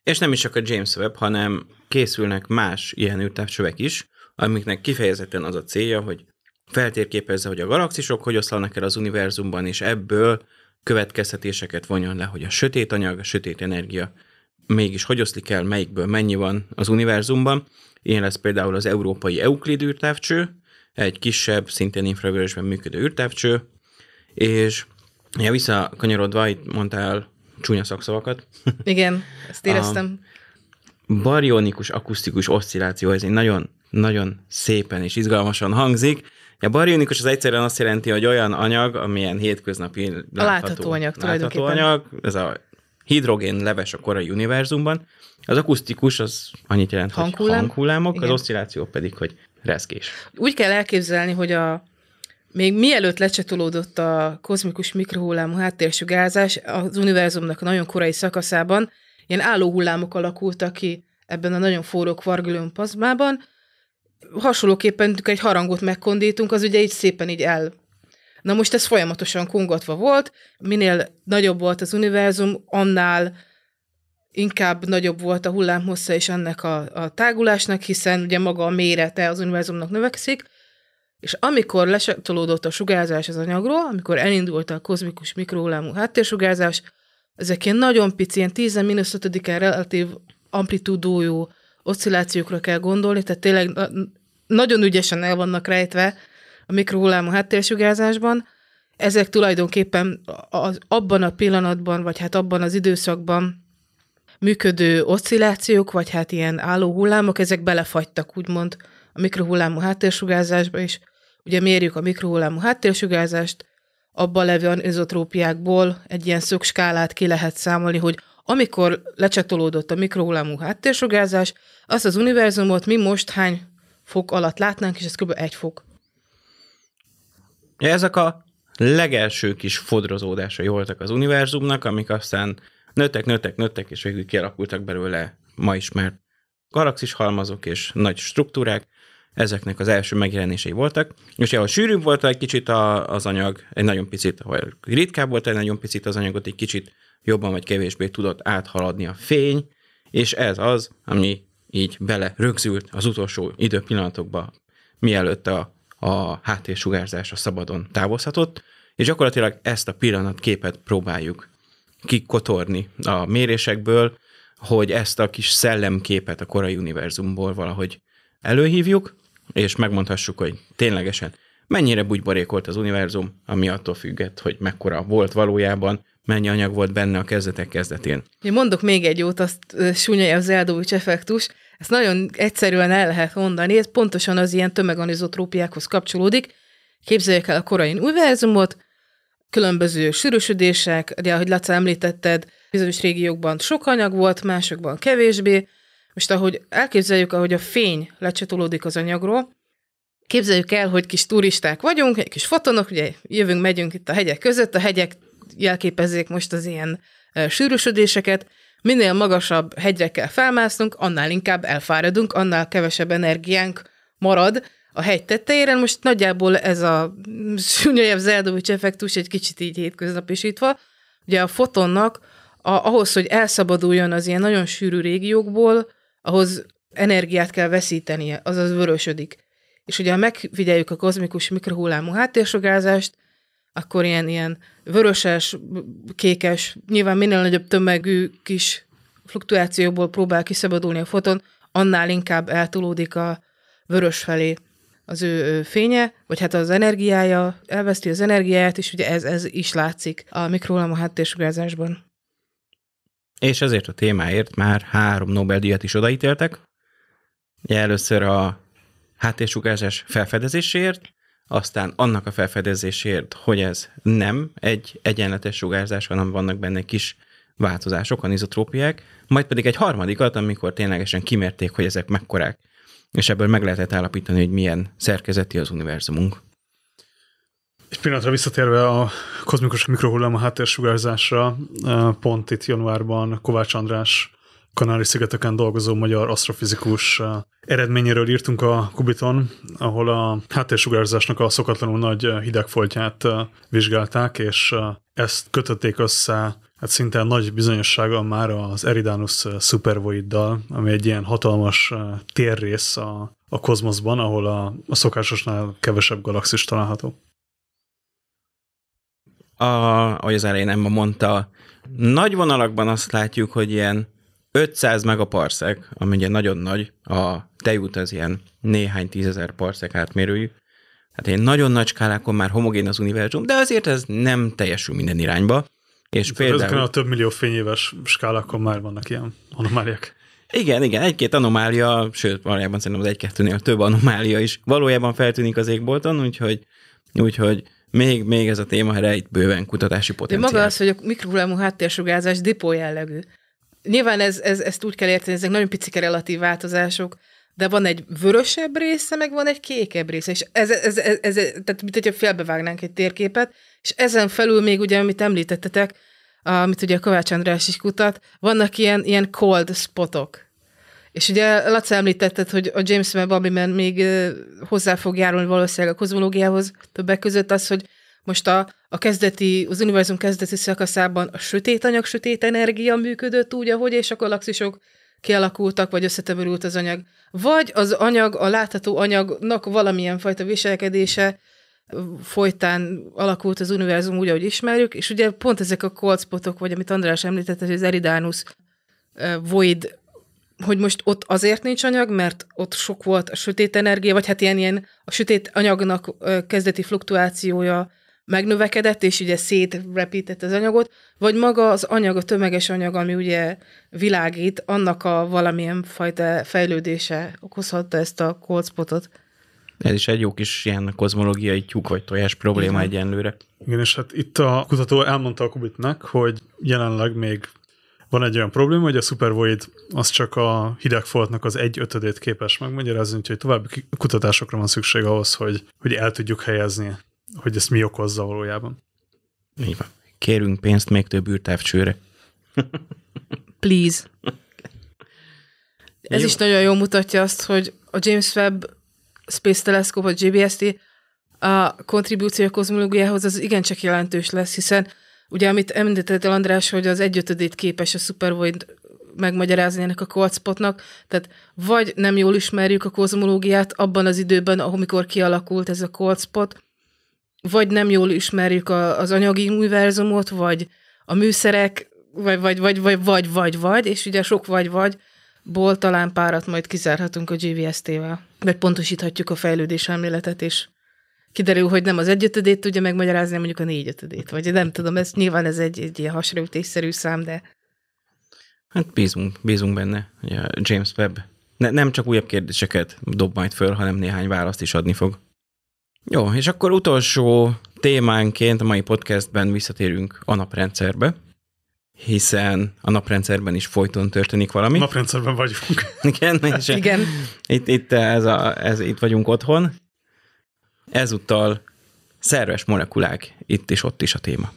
Speaker 1: És nem is csak a James Webb, hanem készülnek más ilyen űrtávcsövek is, amiknek kifejezetten az a célja, hogy feltérképezze, hogy a galaxisok hogy oszlanak el az univerzumban, és ebből következtetéseket vonjon le, hogy a sötét anyag, a sötét energia mégis hogy oszlik el, melyikből mennyi van az univerzumban. Ilyen lesz például az európai Euklid űrtávcső, egy kisebb, szintén infravörösben működő űrtávcső, és ja, visszakanyarodva, itt mondtál csúnya szakszavakat,
Speaker 3: Igen, ezt éreztem.
Speaker 1: barionikus akusztikus oszcilláció, ez egy nagyon, nagyon szépen és izgalmasan hangzik. A barionikus az egyszerűen azt jelenti, hogy olyan anyag, amilyen hétköznapi látható,
Speaker 3: látható anyag
Speaker 1: látható anyag, ez a hidrogén leves a korai univerzumban. Az akusztikus az annyit jelent,
Speaker 3: Hanghullám.
Speaker 1: hogy hanghullámok, az
Speaker 3: Igen.
Speaker 1: oszcilláció pedig, hogy rezgés.
Speaker 3: Úgy kell elképzelni, hogy a még mielőtt lecsatolódott a kozmikus mikrohullámú háttérsugárzás, az univerzumnak a nagyon korai szakaszában ilyen álló hullámok alakultak ki ebben a nagyon forró kvargülön plazmában. Hasonlóképpen, egy harangot megkondítunk, az ugye így szépen így el. Na most ez folyamatosan kongatva volt, minél nagyobb volt az univerzum, annál inkább nagyobb volt a hullámhossza és ennek a, a tágulásnak, hiszen ugye maga a mérete az univerzumnak növekszik, és amikor lesatolódott a sugárzás az anyagról, amikor elindult a kozmikus mikrohullámú háttérsugárzás, ezek ilyen nagyon pici, ilyen 10 mínusz ötödiken relatív amplitúdójú oszcillációkra kell gondolni, tehát tényleg na- nagyon ügyesen el vannak rejtve a mikrohullámú háttérsugárzásban. Ezek tulajdonképpen az, abban a pillanatban, vagy hát abban az időszakban működő oszcillációk, vagy hát ilyen álló hullámok, ezek belefagytak úgymond a mikrohullámú háttérsugárzásba is. Ugye mérjük a mikrohullámú háttérsugárzást, abban levő anizotrópiákból egy ilyen szögskálát ki lehet számolni, hogy amikor lecsatolódott a mikrohullámú háttérsugárzás, azt az univerzumot mi most hány fok alatt látnánk, és ez kb. egy fok.
Speaker 1: Ezek a legelső kis fodrozódásai voltak az univerzumnak, amik aztán nőttek, nőttek, nőttek, és végül kialakultak belőle ma ismert galaxis halmazok és nagy struktúrák, ezeknek az első megjelenései voltak, és ahol sűrűbb volt egy kicsit a, az anyag, egy nagyon picit, ahol ritkább volt egy nagyon picit az anyagot, egy kicsit jobban vagy kevésbé tudott áthaladni a fény, és ez az, ami így bele rögzült az utolsó időpillanatokba, mielőtt a, a háttérsugárzás a szabadon távozhatott, és gyakorlatilag ezt a pillanatképet próbáljuk kikotorni a mérésekből, hogy ezt a kis szellemképet a korai univerzumból valahogy előhívjuk, és megmondhassuk, hogy ténylegesen mennyire bugyborékolt az univerzum, ami attól függett, hogy mekkora volt valójában, mennyi anyag volt benne a kezdetek kezdetén.
Speaker 3: Én mondok még egy jót, azt súnyolja az Eldovics effektus. Ezt nagyon egyszerűen el lehet mondani, ez pontosan az ilyen tömeganizotrópiákhoz kapcsolódik. Képzeljük el a korai univerzumot, különböző sűrűsödések, de ahogy Laca említetted, bizonyos régiókban sok anyag volt, másokban kevésbé. Most ahogy elképzeljük, ahogy a fény lecsatolódik az anyagról, képzeljük el, hogy kis turisták vagyunk, egy kis fotonok, ugye jövünk, megyünk itt a hegyek között, a hegyek jelképezzék most az ilyen sűrűsödéseket, minél magasabb hegyre kell felmásznunk, annál inkább elfáradunk, annál kevesebb energiánk marad a hegy tetejére. Most nagyjából ez a Sunyajev Zeldovics effektus egy kicsit így hétköznapisítva. Ugye a fotonnak a, ahhoz, hogy elszabaduljon az ilyen nagyon sűrű régiókból, ahhoz energiát kell veszítenie, azaz vörösödik. És ugye ha megfigyeljük a kozmikus mikrohullámú háttérsugázást, akkor ilyen, ilyen vöröses, kékes, nyilván minél nagyobb tömegű kis fluktuációból próbál kiszabadulni a foton, annál inkább eltolódik a vörös felé az ő fénye, vagy hát az energiája, elveszti az energiáját, és ugye ez, ez is látszik a mikrohullámú háttérsugárzásban.
Speaker 1: És ezért a témáért már három Nobel-díjat is odaítéltek. Először a háttérsugárzás felfedezéséért, aztán annak a felfedezésért, hogy ez nem egy egyenletes sugárzás, hanem vannak benne kis változások, anizotrópiák, majd pedig egy harmadikat, amikor ténylegesen kimérték, hogy ezek mekkorák, és ebből meg lehetett állapítani, hogy milyen szerkezeti az univerzumunk.
Speaker 2: Egy pillanatra visszatérve a kozmikus mikrohullám a háttérsugárzásra, pont itt januárban Kovács András Kanári-szigeteken dolgozó magyar asztrofizikus eredményéről írtunk a Kubiton, ahol a háttérsugárzásnak a szokatlanul nagy hidegfoltját vizsgálták, és ezt kötötték össze hát szinte nagy bizonyossággal már az Eridanus supervoiddal, ami egy ilyen hatalmas térrész a, a kozmoszban, ahol a, a szokásosnál kevesebb galaxis található.
Speaker 1: A, ahogy az elején Emma mondta, nagy vonalakban azt látjuk, hogy ilyen 500 megaparsec, ami ugye nagyon nagy, a tejút az ilyen néhány tízezer parsec átmérőjű, hát egy nagyon nagy skálákon már homogén az univerzum, de azért ez nem teljesül minden irányba.
Speaker 2: És De például... Ezeken a több millió fényéves skálákon már vannak ilyen anomáliák.
Speaker 1: Igen, igen, egy-két anomália, sőt, valójában szerintem az egy-kettőnél több anomália is valójában feltűnik az égbolton, úgyhogy, úgyhogy még, még ez a téma rejt bőven kutatási potenciál.
Speaker 3: De maga az, hogy a mikrohullámú háttérsugárzás dipó jellegű. Nyilván ez, ez, ezt úgy kell érteni, ezek nagyon picike relatív változások, de van egy vörösebb része, meg van egy kékebb része, és ez, ez, ez, ez tehát mint hogyha félbevágnánk egy térképet, és ezen felül még ugye, amit említettetek, amit ugye a Kovács András is kutat, vannak ilyen, ilyen cold spotok. És ugye Laca említetted, hogy a James Webb amiben még hozzá fog járulni valószínűleg a kozmológiához többek között az, hogy most a, a kezdeti, az univerzum kezdeti szakaszában a sötét anyag, sötét energia működött úgy, ahogy, és a galaxisok kialakultak, vagy összetömörült az anyag. Vagy az anyag, a látható anyagnak valamilyen fajta viselkedése folytán alakult az univerzum úgy, ahogy ismerjük, és ugye pont ezek a cold vagy amit András említett, az Eridanus void, hogy most ott azért nincs anyag, mert ott sok volt a sötét energia, vagy hát ilyen, ilyen a sötét anyagnak kezdeti fluktuációja megnövekedett, és ugye szétrepített az anyagot, vagy maga az anyag, a tömeges anyag, ami ugye világít, annak a valamilyen fajta fejlődése okozhatta ezt a cold spotot.
Speaker 1: Ez is egy jó kis ilyen kozmológiai tyúk vagy tojás probléma Igen. egyenlőre.
Speaker 2: Igen, és hát itt a kutató elmondta a Kubitnak, hogy jelenleg még van egy olyan probléma, hogy a Supervoid az csak a hidegfoltnak az egy ötödét képes megmagyarázni, úgyhogy további kutatásokra van szükség ahhoz, hogy, hogy el tudjuk helyezni, hogy ezt mi okozza valójában.
Speaker 1: Így van. Kérünk pénzt még több űrtávcsőre.
Speaker 3: Please. Ez Jó. is nagyon jól mutatja azt, hogy a James Webb Space Telescope, a JBST, a kontribúció a kozmológiához az igencsak jelentős lesz, hiszen ugye, amit említettél András, hogy az egyötödét képes a Supervoid megmagyarázni ennek a kolcpotnak, tehát vagy nem jól ismerjük a kozmológiát abban az időben, amikor kialakult ez a kolcpot, vagy nem jól ismerjük a, az anyagi univerzumot, vagy a műszerek, vagy, vagy, vagy, vagy, vagy, vagy, vagy, és ugye sok vagy-vagy, ból talán párat majd kizárhatunk a GVST-vel, vagy pontosíthatjuk a fejlődés elméletet, és kiderül, hogy nem az egyötödét tudja megmagyarázni, mondjuk a négyötödét, vagy nem tudom, ez nyilván ez egy, egy ilyen hasraütésszerű szám, de...
Speaker 1: Hát bízunk, bízunk benne, hogy a James Webb ne, nem csak újabb kérdéseket dob majd föl, hanem néhány választ is adni fog. Jó, és akkor utolsó témánként a mai podcastben visszatérünk a naprendszerbe, hiszen a naprendszerben is folyton történik valami.
Speaker 2: Naprendszerben vagyunk.
Speaker 1: Igen, és
Speaker 3: Igen.
Speaker 1: Itt, itt, ez a, ez, itt vagyunk otthon. Ezúttal szerves molekulák, itt is ott is a téma.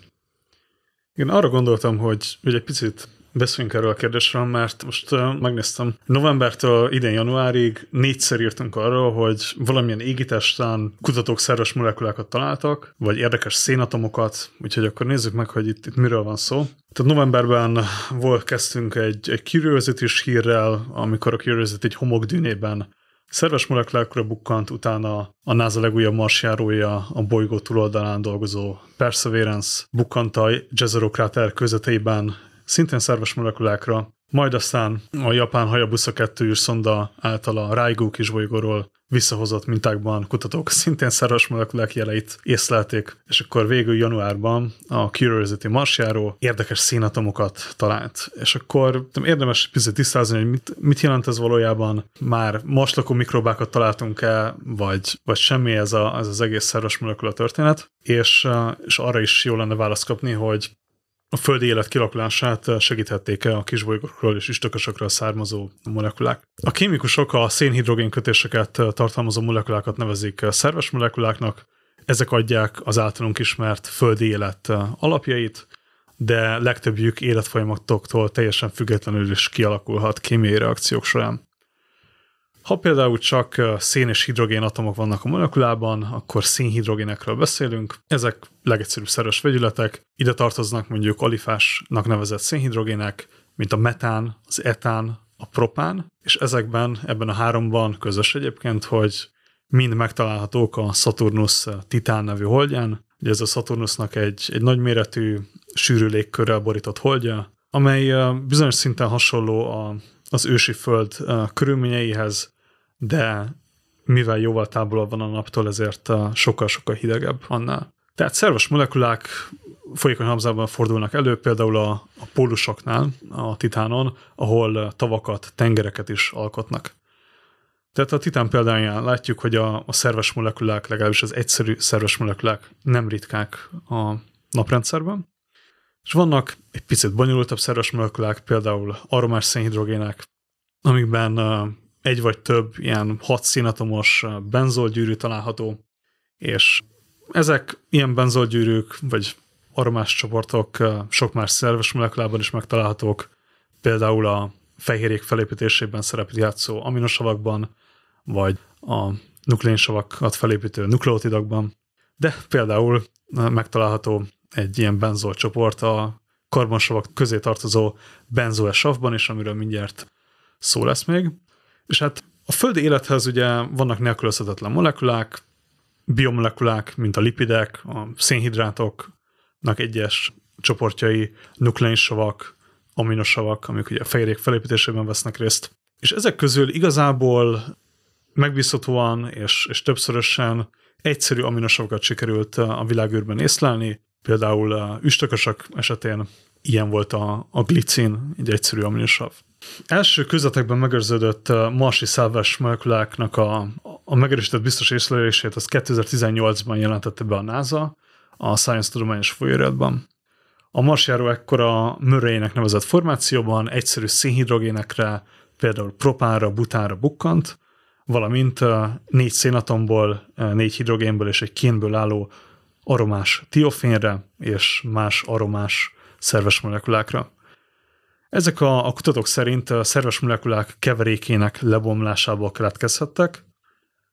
Speaker 2: Igen, arra gondoltam, hogy, hogy egy picit Beszéljünk erről a kérdésről, mert most uh, megnéztem, novembertől idén januárig négyszer írtunk arról, hogy valamilyen égitesten kutatók szerves molekulákat találtak, vagy érdekes szénatomokat, úgyhogy akkor nézzük meg, hogy itt, itt miről van szó. Tehát novemberben volt, kezdtünk egy, egy curiosity hírrel, amikor a Curiosity egy homokdűnében szerves molekulákra bukkant, utána a NASA legújabb marsjárója, a bolygó túloldalán dolgozó Perseverance bukkant a Jezero kráter közvetében szintén szerves molekulákra, majd aztán a japán Hayabusa 2 űrszonda által a Raigu kisbolygóról visszahozott mintákban kutatók szintén szerves molekulák jeleit észlelték, és akkor végül januárban a Curiosity marsjáró érdekes színatomokat talált. És akkor érdemes picit tisztázni, hogy mit, mit jelent ez valójában, már marslakó mikrobákat találtunk-e, vagy, vagy semmi ez, a, ez az egész szerves molekula történet, és, és arra is jó lenne választ kapni, hogy a földi élet kialakulását segíthették-e a kisbolygókról és istökösökről származó molekulák. A kémikusok a szénhidrogén kötéseket tartalmazó molekulákat nevezik szerves molekuláknak, ezek adják az általunk ismert földi élet alapjait, de legtöbbjük életfolyamatoktól teljesen függetlenül is kialakulhat kémiai reakciók során. Ha például csak szén és hidrogén atomok vannak a molekulában, akkor szénhidrogénekről beszélünk. Ezek legegyszerűbb szerves vegyületek. Ide tartoznak mondjuk alifásnak nevezett szénhidrogének, mint a metán, az etán, a propán, és ezekben, ebben a háromban közös egyébként, hogy mind megtalálhatók a Saturnus Titán nevű holdján. Ugye ez a Saturnusnak egy, egy nagyméretű, sűrű légkörrel borított holdja, amely bizonyos szinten hasonló a, az ősi föld körülményeihez, de mivel jóval távolabb van a naptól, ezért sokkal-sokkal hidegebb annál. Tehát szerves molekulák folyékony hamzában fordulnak elő, például a, a pólusoknál, a titánon, ahol tavakat, tengereket is alkotnak. Tehát a titán példáján látjuk, hogy a, a szerves molekulák, legalábbis az egyszerű szerves molekulák nem ritkák a naprendszerben. És vannak egy picit bonyolultabb szerves molekulák, például aromás szénhidrogének, amikben egy vagy több ilyen hat színatomos benzolgyűrű található, és ezek ilyen benzolgyűrűk, vagy aromás csoportok sok más szerves molekulában is megtalálhatók, például a fehérjék felépítésében szerepet játszó aminosavakban, vagy a nukleinsavakat felépítő nukleotidokban, de például megtalálható egy ilyen benzol csoport a karbonsavak közé tartozó benzoes savban is, amiről mindjárt szó lesz még. És hát a földi élethez ugye vannak nélkülözhetetlen molekulák, biomolekulák, mint a lipidek, a szénhidrátoknak egyes csoportjai, nukleinsavak, aminosavak, amik ugye a fehérjék felépítésében vesznek részt. És ezek közül igazából megbízhatóan és, és többszörösen egyszerű aminosavokat sikerült a világűrben észlelni, például a üstökösök esetén ilyen volt a, a glicin, egy egyszerű aminosav. Első közvetekben megőrződött marsi szálvás molekuláknak a, a megerősített biztos észlelését az 2018-ban jelentette be a NASA a Science Tudományos Folyóiratban. A marsjáró ekkor a Murray-nek nevezett formációban egyszerű szénhidrogénekre, például propánra, butánra bukkant, valamint négy szénatomból, négy hidrogénből és egy kénből álló aromás tiofénre és más aromás szerves molekulákra. Ezek a, a kutatók szerint a szerves molekulák keverékének lebomlásából keletkezhettek,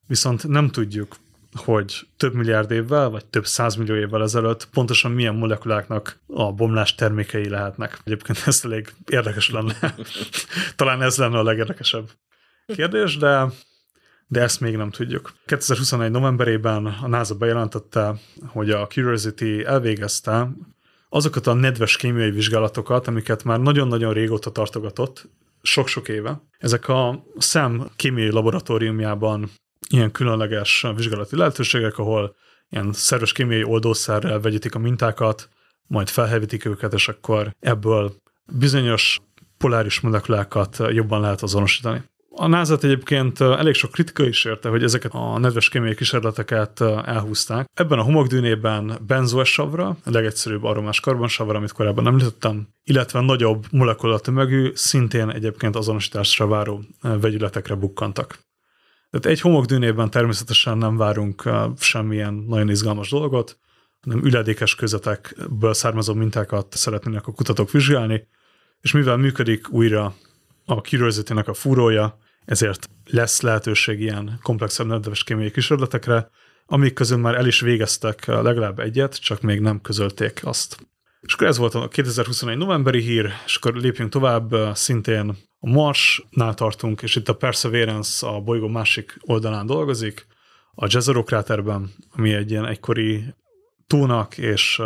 Speaker 2: viszont nem tudjuk, hogy több milliárd évvel, vagy több százmillió évvel ezelőtt pontosan milyen molekuláknak a bomlás termékei lehetnek. Egyébként ez elég érdekes lenne. Talán ez lenne a legérdekesebb kérdés, de, de ezt még nem tudjuk. 2021. novemberében a NASA bejelentette, hogy a Curiosity elvégezte azokat a nedves kémiai vizsgálatokat, amiket már nagyon-nagyon régóta tartogatott, sok-sok éve. Ezek a SEM kémiai laboratóriumjában ilyen különleges vizsgálati lehetőségek, ahol ilyen szerves kémiai oldószerrel vegyítik a mintákat, majd felhevítik őket, és akkor ebből bizonyos poláris molekulákat jobban lehet azonosítani. A nasa egyébként elég sok kritika is érte, hogy ezeket a nedves kémiai kísérleteket elhúzták. Ebben a homokdűnében benzoes savra, a legegyszerűbb aromás karbonsavra, amit korábban említettem, illetve nagyobb molekulatömegű, szintén egyébként azonosításra váró vegyületekre bukkantak. Tehát egy homokdűnében természetesen nem várunk semmilyen nagyon izgalmas dolgot, hanem üledékes közetekből származó mintákat szeretnének a kutatók vizsgálni, és mivel működik újra a curiosity a fúrója, ezért lesz lehetőség ilyen komplexebb nedves kémiai kísérletekre, amik közül már el is végeztek legalább egyet, csak még nem közölték azt. És akkor ez volt a 2021 novemberi hír, és akkor lépjünk tovább, szintén a Marsnál tartunk, és itt a Perseverance a bolygó másik oldalán dolgozik, a Jezero kráterben, ami egy ilyen egykori tónak és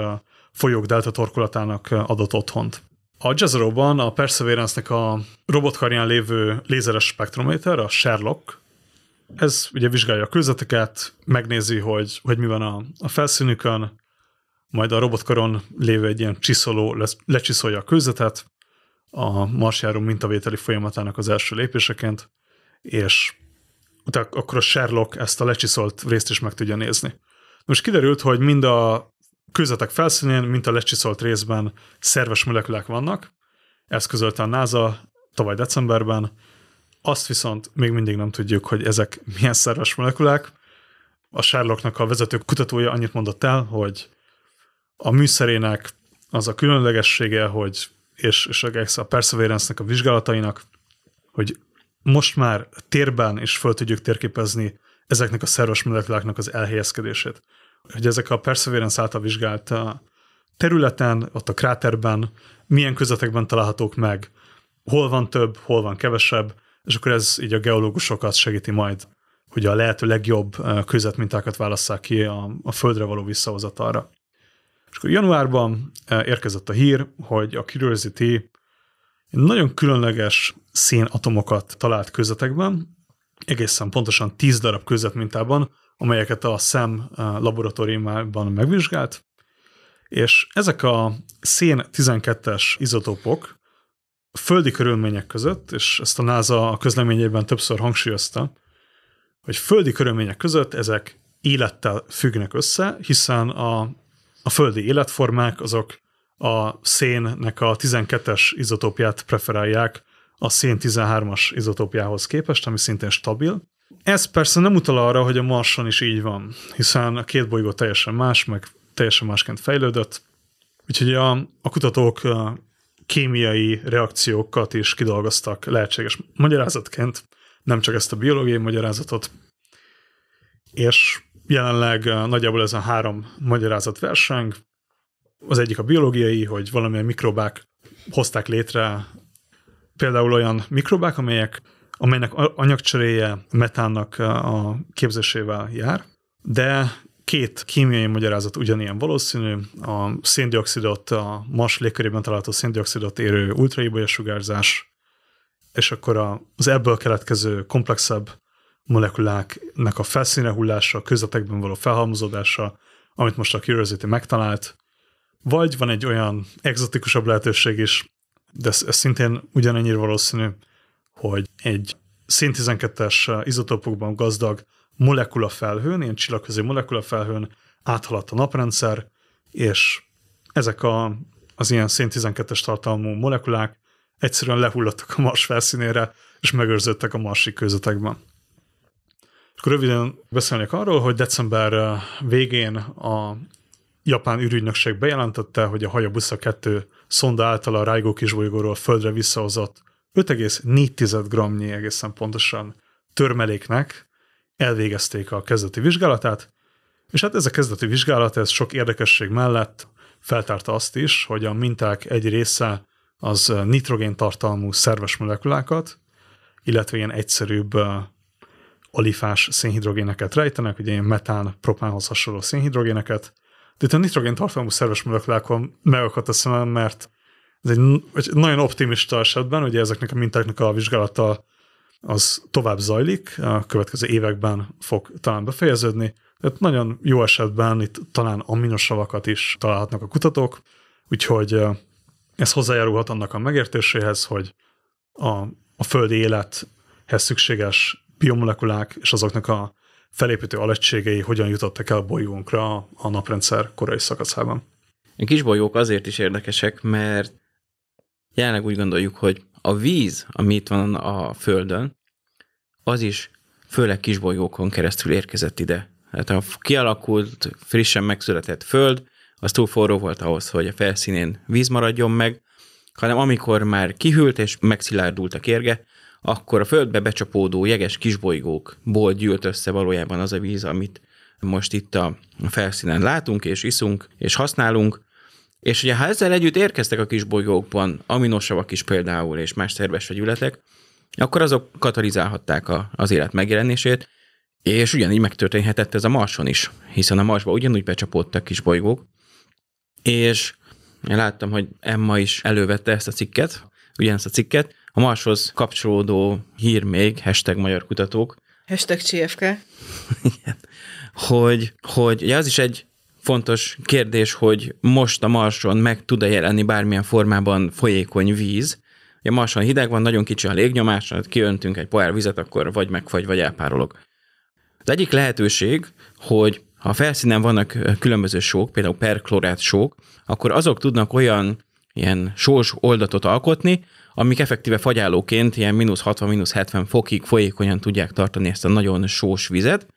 Speaker 2: folyók delta torkolatának adott otthont. A Jezero-ban a Perseverance-nek a robotkarján lévő lézeres spektrométer, a Sherlock, ez ugye vizsgálja a kőzeteket, megnézi, hogy, hogy mi van a, a felszínükön, majd a robotkaron lévő egy ilyen csiszoló lecsiszolja a kőzetet, a marsjáró mintavételi folyamatának az első lépéseként, és utána akkor a Sherlock ezt a lecsiszolt részt is meg tudja nézni. Most kiderült, hogy mind a kőzetek felszínén, mint a lecsiszolt részben szerves molekulák vannak, ezt közölte a NASA tavaly decemberben, azt viszont még mindig nem tudjuk, hogy ezek milyen szerves molekulák. A Sherlocknak a vezető kutatója annyit mondott el, hogy a műszerének az a különlegessége, hogy és, és a Perseverance-nek a vizsgálatainak, hogy most már térben is föl tudjuk térképezni ezeknek a szerves molekuláknak az elhelyezkedését. Hogy ezek a Perseverance által vizsgált területen, ott a kráterben, milyen közöttekben találhatók meg, hol van több, hol van kevesebb, és akkor ez így a geológusokat segíti majd, hogy a lehető legjobb közetmintákat válasszák ki a, a Földre való visszahozatalra. És akkor januárban eh, érkezett a hír, hogy a Curiosity nagyon különleges szénatomokat talált közetekben, egészen pontosan 10 darab közetmintában, amelyeket a SEM eh, laboratóriumában megvizsgált, és ezek a szén 12-es izotópok földi körülmények között, és ezt a NASA a közleményében többször hangsúlyozta, hogy földi körülmények között ezek élettel függnek össze, hiszen a a földi életformák azok a szénnek a 12-es izotópját preferálják a szén 13-as izotópjához képest, ami szintén stabil. Ez persze nem utal arra, hogy a Marson is így van, hiszen a két bolygó teljesen más, meg teljesen másként fejlődött. Úgyhogy a, a kutatók a kémiai reakciókat is kidolgoztak lehetséges magyarázatként, nem csak ezt a biológiai magyarázatot. És jelenleg nagyjából ez a három magyarázat verseng. Az egyik a biológiai, hogy valamilyen mikrobák hozták létre például olyan mikrobák, amelyek, amelynek anyagcseréje metánnak a képzésével jár, de két kémiai magyarázat ugyanilyen valószínű, a széndiokszidot, a Mars légkörében található széndiokszidot érő ultraibolya sugárzás, és akkor az ebből keletkező komplexebb molekuláknak a felszíne hullása, a közvetekben való felhalmozódása, amit most a Curiosity megtalált, vagy van egy olyan exotikusabb lehetőség is, de ez, ez szintén ugyanennyire valószínű, hogy egy szén 12-es izotópokban gazdag molekula felhőn, ilyen csillagközi molekula felhőn áthaladt a naprendszer, és ezek a, az ilyen szén 12-es tartalmú molekulák egyszerűen lehullottak a Mars felszínére, és megőrződtek a marsi kőzetekben. Akkor röviden beszélnék arról, hogy december végén a japán űrügynökség bejelentette, hogy a Hayabusa 2 szonda által a Raigo kisbolygóról földre visszahozott 5,4 gramnyi egészen pontosan törmeléknek elvégezték a kezdeti vizsgálatát, és hát ez a kezdeti vizsgálat, ez sok érdekesség mellett feltárta azt is, hogy a minták egy része az nitrogén tartalmú szerves molekulákat, illetve ilyen egyszerűbb alifás szénhidrogéneket rejtenek, ugye ilyen metán, propánhoz hasonló szénhidrogéneket, de itt a nitrogén tartalmú szerves molekulákon megakadt a szemem, mert ez egy, egy nagyon optimista esetben, ugye ezeknek a mintáknak a vizsgálata az tovább zajlik, a következő években fog talán befejeződni, tehát nagyon jó esetben itt talán aminosavakat is találhatnak a kutatók, úgyhogy ez hozzájárulhat annak a megértéséhez, hogy a, a földi élethez szükséges biomolekulák és azoknak a felépítő alegységei hogyan jutottak el a bolygónkra a naprendszer korai szakaszában.
Speaker 1: A kisbolyók azért is érdekesek, mert jelenleg úgy gondoljuk, hogy a víz, ami itt van a Földön, az is főleg kisbolyókon keresztül érkezett ide. Hát a kialakult, frissen megszületett Föld, az túl forró volt ahhoz, hogy a felszínén víz maradjon meg, hanem amikor már kihűlt és megszilárdult a kérge, akkor a földbe becsapódó jeges kisbolygókból gyűlt össze valójában az a víz, amit most itt a felszínen látunk, és iszunk, és használunk, és ugye ha ezzel együtt érkeztek a kisbolygókban aminosavak is például, és más szerves vegyületek, akkor azok katalizálhatták a, az élet megjelenését, és ugyanígy megtörténhetett ez a Marson is, hiszen a Marsba ugyanúgy becsapódtak kisbolygók, és én láttam, hogy Emma is elővette ezt a cikket, ugyanezt a cikket, a Marshoz kapcsolódó hír még, hashtag magyar kutatók.
Speaker 3: Hashtag CFK.
Speaker 1: Igen. hogy, hogy ugye az is egy fontos kérdés, hogy most a Marson meg tud-e jelenni bármilyen formában folyékony víz. Ugye Marson hideg van, nagyon kicsi a légnyomás, ha kiöntünk egy pohár vizet, akkor vagy megfagy, vagy elpárolog. Az egyik lehetőség, hogy ha a felszínen vannak különböző sók, például perklorát sók, akkor azok tudnak olyan ilyen sós oldatot alkotni, amik effektíve fagyálóként ilyen mínusz 60, mínusz 70 fokig folyékonyan tudják tartani ezt a nagyon sós vizet,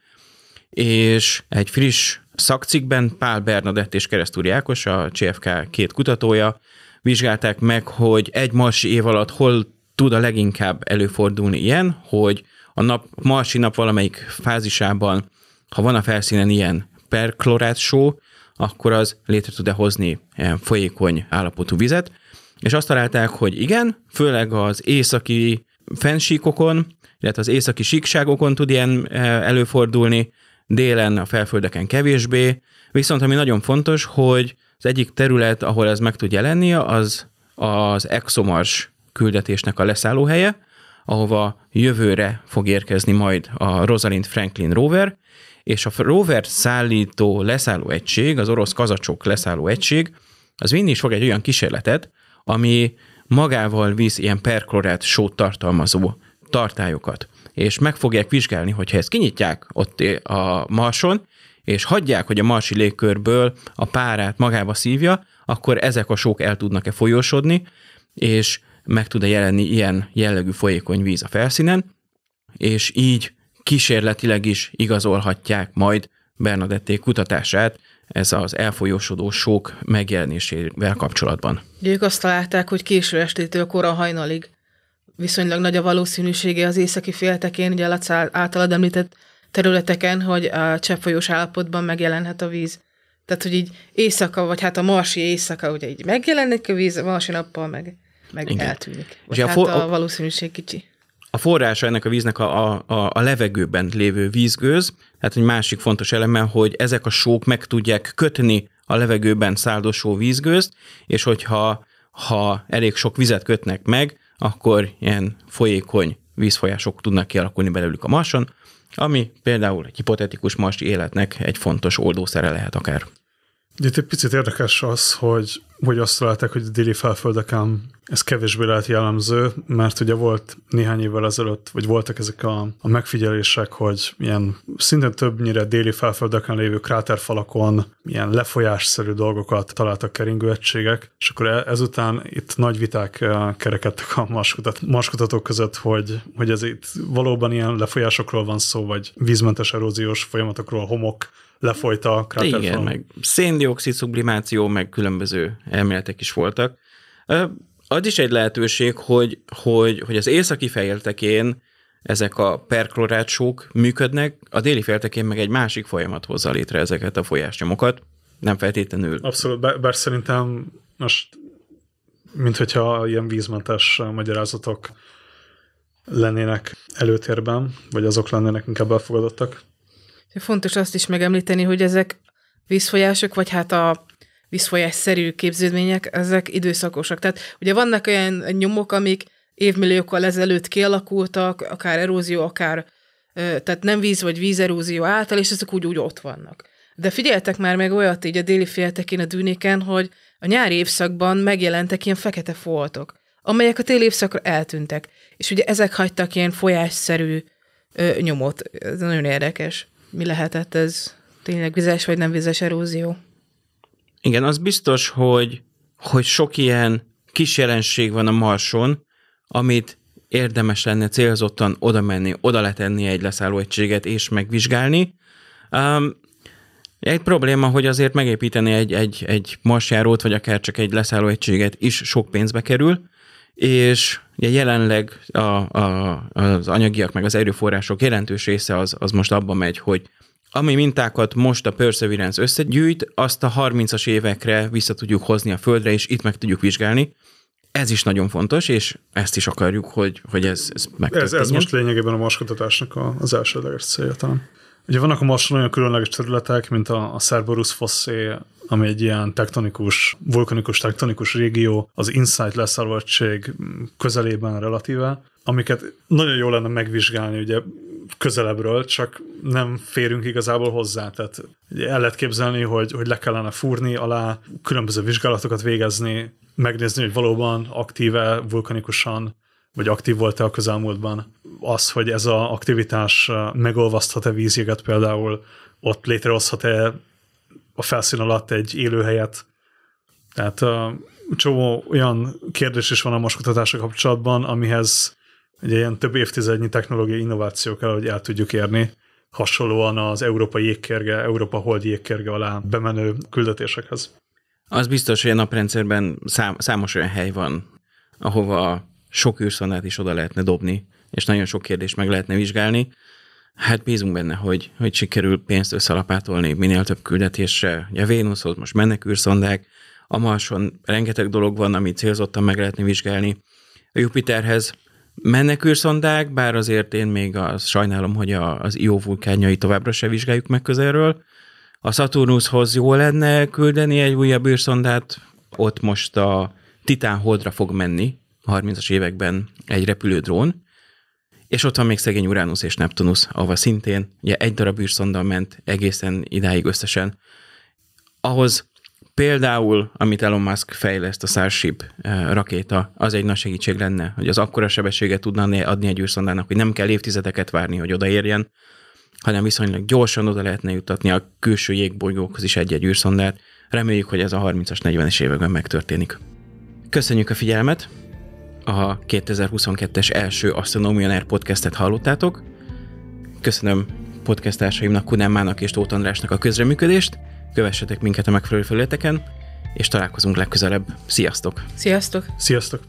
Speaker 1: és egy friss szakcikben Pál Bernadett és Keresztúri Ákos, a CFK két kutatója. Vizsgálták meg, hogy egy marsi év alatt hol tud a leginkább előfordulni ilyen, hogy a nap, marsi nap valamelyik fázisában, ha van a felszínen ilyen perklorát só, akkor az létre tud-e hozni folyékony állapotú vizet, és azt találták, hogy igen, főleg az északi fensíkokon, illetve az északi síkságokon tud ilyen előfordulni, délen a felföldeken kevésbé, viszont ami nagyon fontos, hogy az egyik terület, ahol ez meg tud jelenni, az az ExoMars küldetésnek a leszállóhelye, ahova jövőre fog érkezni majd a Rosalind Franklin rover, és a rover szállító leszálló egység, az orosz kazacsok leszálló egység, az vinni is fog egy olyan kísérletet, ami magával visz ilyen perklorát sót tartalmazó tartályokat. És meg fogják vizsgálni, hogyha ezt kinyitják ott a marson, és hagyják, hogy a marsi légkörből a párát magába szívja, akkor ezek a sók el tudnak-e folyósodni, és meg tud-e jelenni ilyen jellegű folyékony víz a felszínen, és így kísérletileg is igazolhatják majd Bernadették kutatását, ez az elfolyósodó sók megjelenésével kapcsolatban.
Speaker 3: Ők azt találták, hogy késő estétől kora hajnalig viszonylag nagy a valószínűsége az északi féltekén, ugye Laca általad említett területeken, hogy a cseppfolyós állapotban megjelenhet a víz. Tehát, hogy így éjszaka, vagy hát a marsi éjszaka, ugye így megjelenik a víz, a marsi nappal meg, meg eltűnik. Vagy hát a, for- a valószínűség kicsi.
Speaker 1: A forrása ennek a víznek a, a, a levegőben lévő vízgőz, tehát egy másik fontos eleme, hogy ezek a sók meg tudják kötni a levegőben száldosó vízgőzt, és hogyha ha elég sok vizet kötnek meg, akkor ilyen folyékony vízfolyások tudnak kialakulni belőlük a marson, ami például egy hipotetikus marsi életnek egy fontos oldószere lehet akár.
Speaker 2: Itt egy picit érdekes az, hogy, hogy azt találták, hogy a déli felföldeken ez kevésbé lehet jellemző, mert ugye volt néhány évvel ezelőtt, vagy voltak ezek a, a megfigyelések, hogy ilyen szintén többnyire déli felföldeken lévő kráterfalakon ilyen lefolyásszerű dolgokat találtak keringő egységek, és akkor e, ezután itt nagy viták eh, kerekedtek a marskutat, marskutatók között, hogy, hogy ez itt valóban ilyen lefolyásokról van szó, vagy vízmentes eróziós folyamatokról, homok lefolyt a kráterfalon.
Speaker 1: Igen, meg széndiokszid sublimáció, meg különböző elméletek is voltak. Az is egy lehetőség, hogy, hogy, hogy az északi fejértekén ezek a perklorátsók működnek, a déli féltekén meg egy másik folyamat hozza létre ezeket a folyásnyomokat, nem feltétlenül.
Speaker 2: Abszolút, bár szerintem most, mint hogyha ilyen vízmentes magyarázatok lennének előtérben, vagy azok lennének inkább elfogadottak.
Speaker 3: Fontos azt is megemlíteni, hogy ezek vízfolyások, vagy hát a vízfolyásszerű képződmények, ezek időszakosak. Tehát ugye vannak olyan nyomok, amik évmilliókkal ezelőtt kialakultak, akár erózió, akár tehát nem víz vagy vízerózió által, és ezek úgy, úgy ott vannak. De figyeltek már meg olyat így a déli féltekén, a dűnéken, hogy a nyári évszakban megjelentek ilyen fekete foltok, amelyek a téli évszakra eltűntek. És ugye ezek hagytak ilyen folyásszerű ö, nyomot. Ez nagyon érdekes. Mi lehetett ez? Tényleg vizes vagy nem vizes erózió?
Speaker 1: Igen, az biztos, hogy, hogy sok ilyen kis jelenség van a Marson, amit érdemes lenne célzottan oda menni, oda letenni egy leszállóegységet és megvizsgálni. Um, egy probléma, hogy azért megépíteni egy, egy, egy marsjárót, vagy akár csak egy leszállóegységet is sok pénzbe kerül, és ugye jelenleg a, a, az anyagiak meg az erőforrások jelentős része az, az most abban megy, hogy ami mintákat most a Perseverance összegyűjt, azt a 30-as évekre vissza tudjuk hozni a Földre, és itt meg tudjuk vizsgálni. Ez is nagyon fontos, és ezt is akarjuk, hogy, hogy ez, ez
Speaker 2: Ez, ez most lényegében a marskutatásnak az elsődleges célja talán. Ugye vannak a Marson olyan különleges területek, mint a, a Cerberus Fossé, ami egy ilyen tektonikus, vulkanikus tektonikus régió, az Insight leszállóegység közelében relatíve, amiket nagyon jó lenne megvizsgálni ugye közelebbről, csak nem férünk igazából hozzá. Tehát el lehet képzelni, hogy, hogy le kellene fúrni alá, különböző vizsgálatokat végezni, megnézni, hogy valóban aktíve, vulkanikusan, vagy aktív volt-e a közelmúltban. Az, hogy ez az aktivitás megolvaszthat-e vízjeget például, ott létrehozhat-e a felszín alatt egy élőhelyet. Tehát uh, csomó olyan kérdés is van a moskutatása kapcsolatban, amihez egy ilyen több évtizednyi technológiai innováció kell, hogy el tudjuk érni, hasonlóan az európai jégkérge, Európa hold jégkérge alá bemenő küldetésekhez.
Speaker 1: Az biztos, hogy a naprendszerben szám, számos olyan hely van, ahova sok űrszondát is oda lehetne dobni, és nagyon sok kérdést meg lehetne vizsgálni. Hát bízunk benne, hogy, hogy sikerül pénzt összalapátolni minél több küldetésre. Ugye a Vénuszhoz most mennek űrszondák, a Marson rengeteg dolog van, amit célzottan meg lehetne vizsgálni. A Jupiterhez mennek űrszondák, bár azért én még az sajnálom, hogy a, az Io vulkánjai továbbra se vizsgáljuk meg közelről. A Saturnushoz jó lenne küldeni egy újabb űrszondát, ott most a Titán holdra fog menni, a 30-as években egy repülődrón, és ott van még szegény Uranus és Neptunus, ahova szintén ugye egy darab űrszonda ment egészen idáig összesen. Ahhoz például, amit Elon Musk fejleszt, a Starship eh, rakéta, az egy nagy segítség lenne, hogy az akkora sebességet tudna adni egy űrszondának, hogy nem kell évtizedeket várni, hogy odaérjen, hanem viszonylag gyorsan oda lehetne jutatni a külső jégbolygókhoz is egy-egy űrszondát. Reméljük, hogy ez a 30-as, 40-es években megtörténik. Köszönjük a figyelmet! A 2022-es első Astronomian Air podcastet hallottátok. Köszönöm podcastársaimnak, Kunámának és Tóth Andrásnak a közreműködést. Kövessetek minket a megfelelő felületeken, és találkozunk legközelebb. Sziasztok!
Speaker 3: Sziasztok!
Speaker 2: Sziasztok!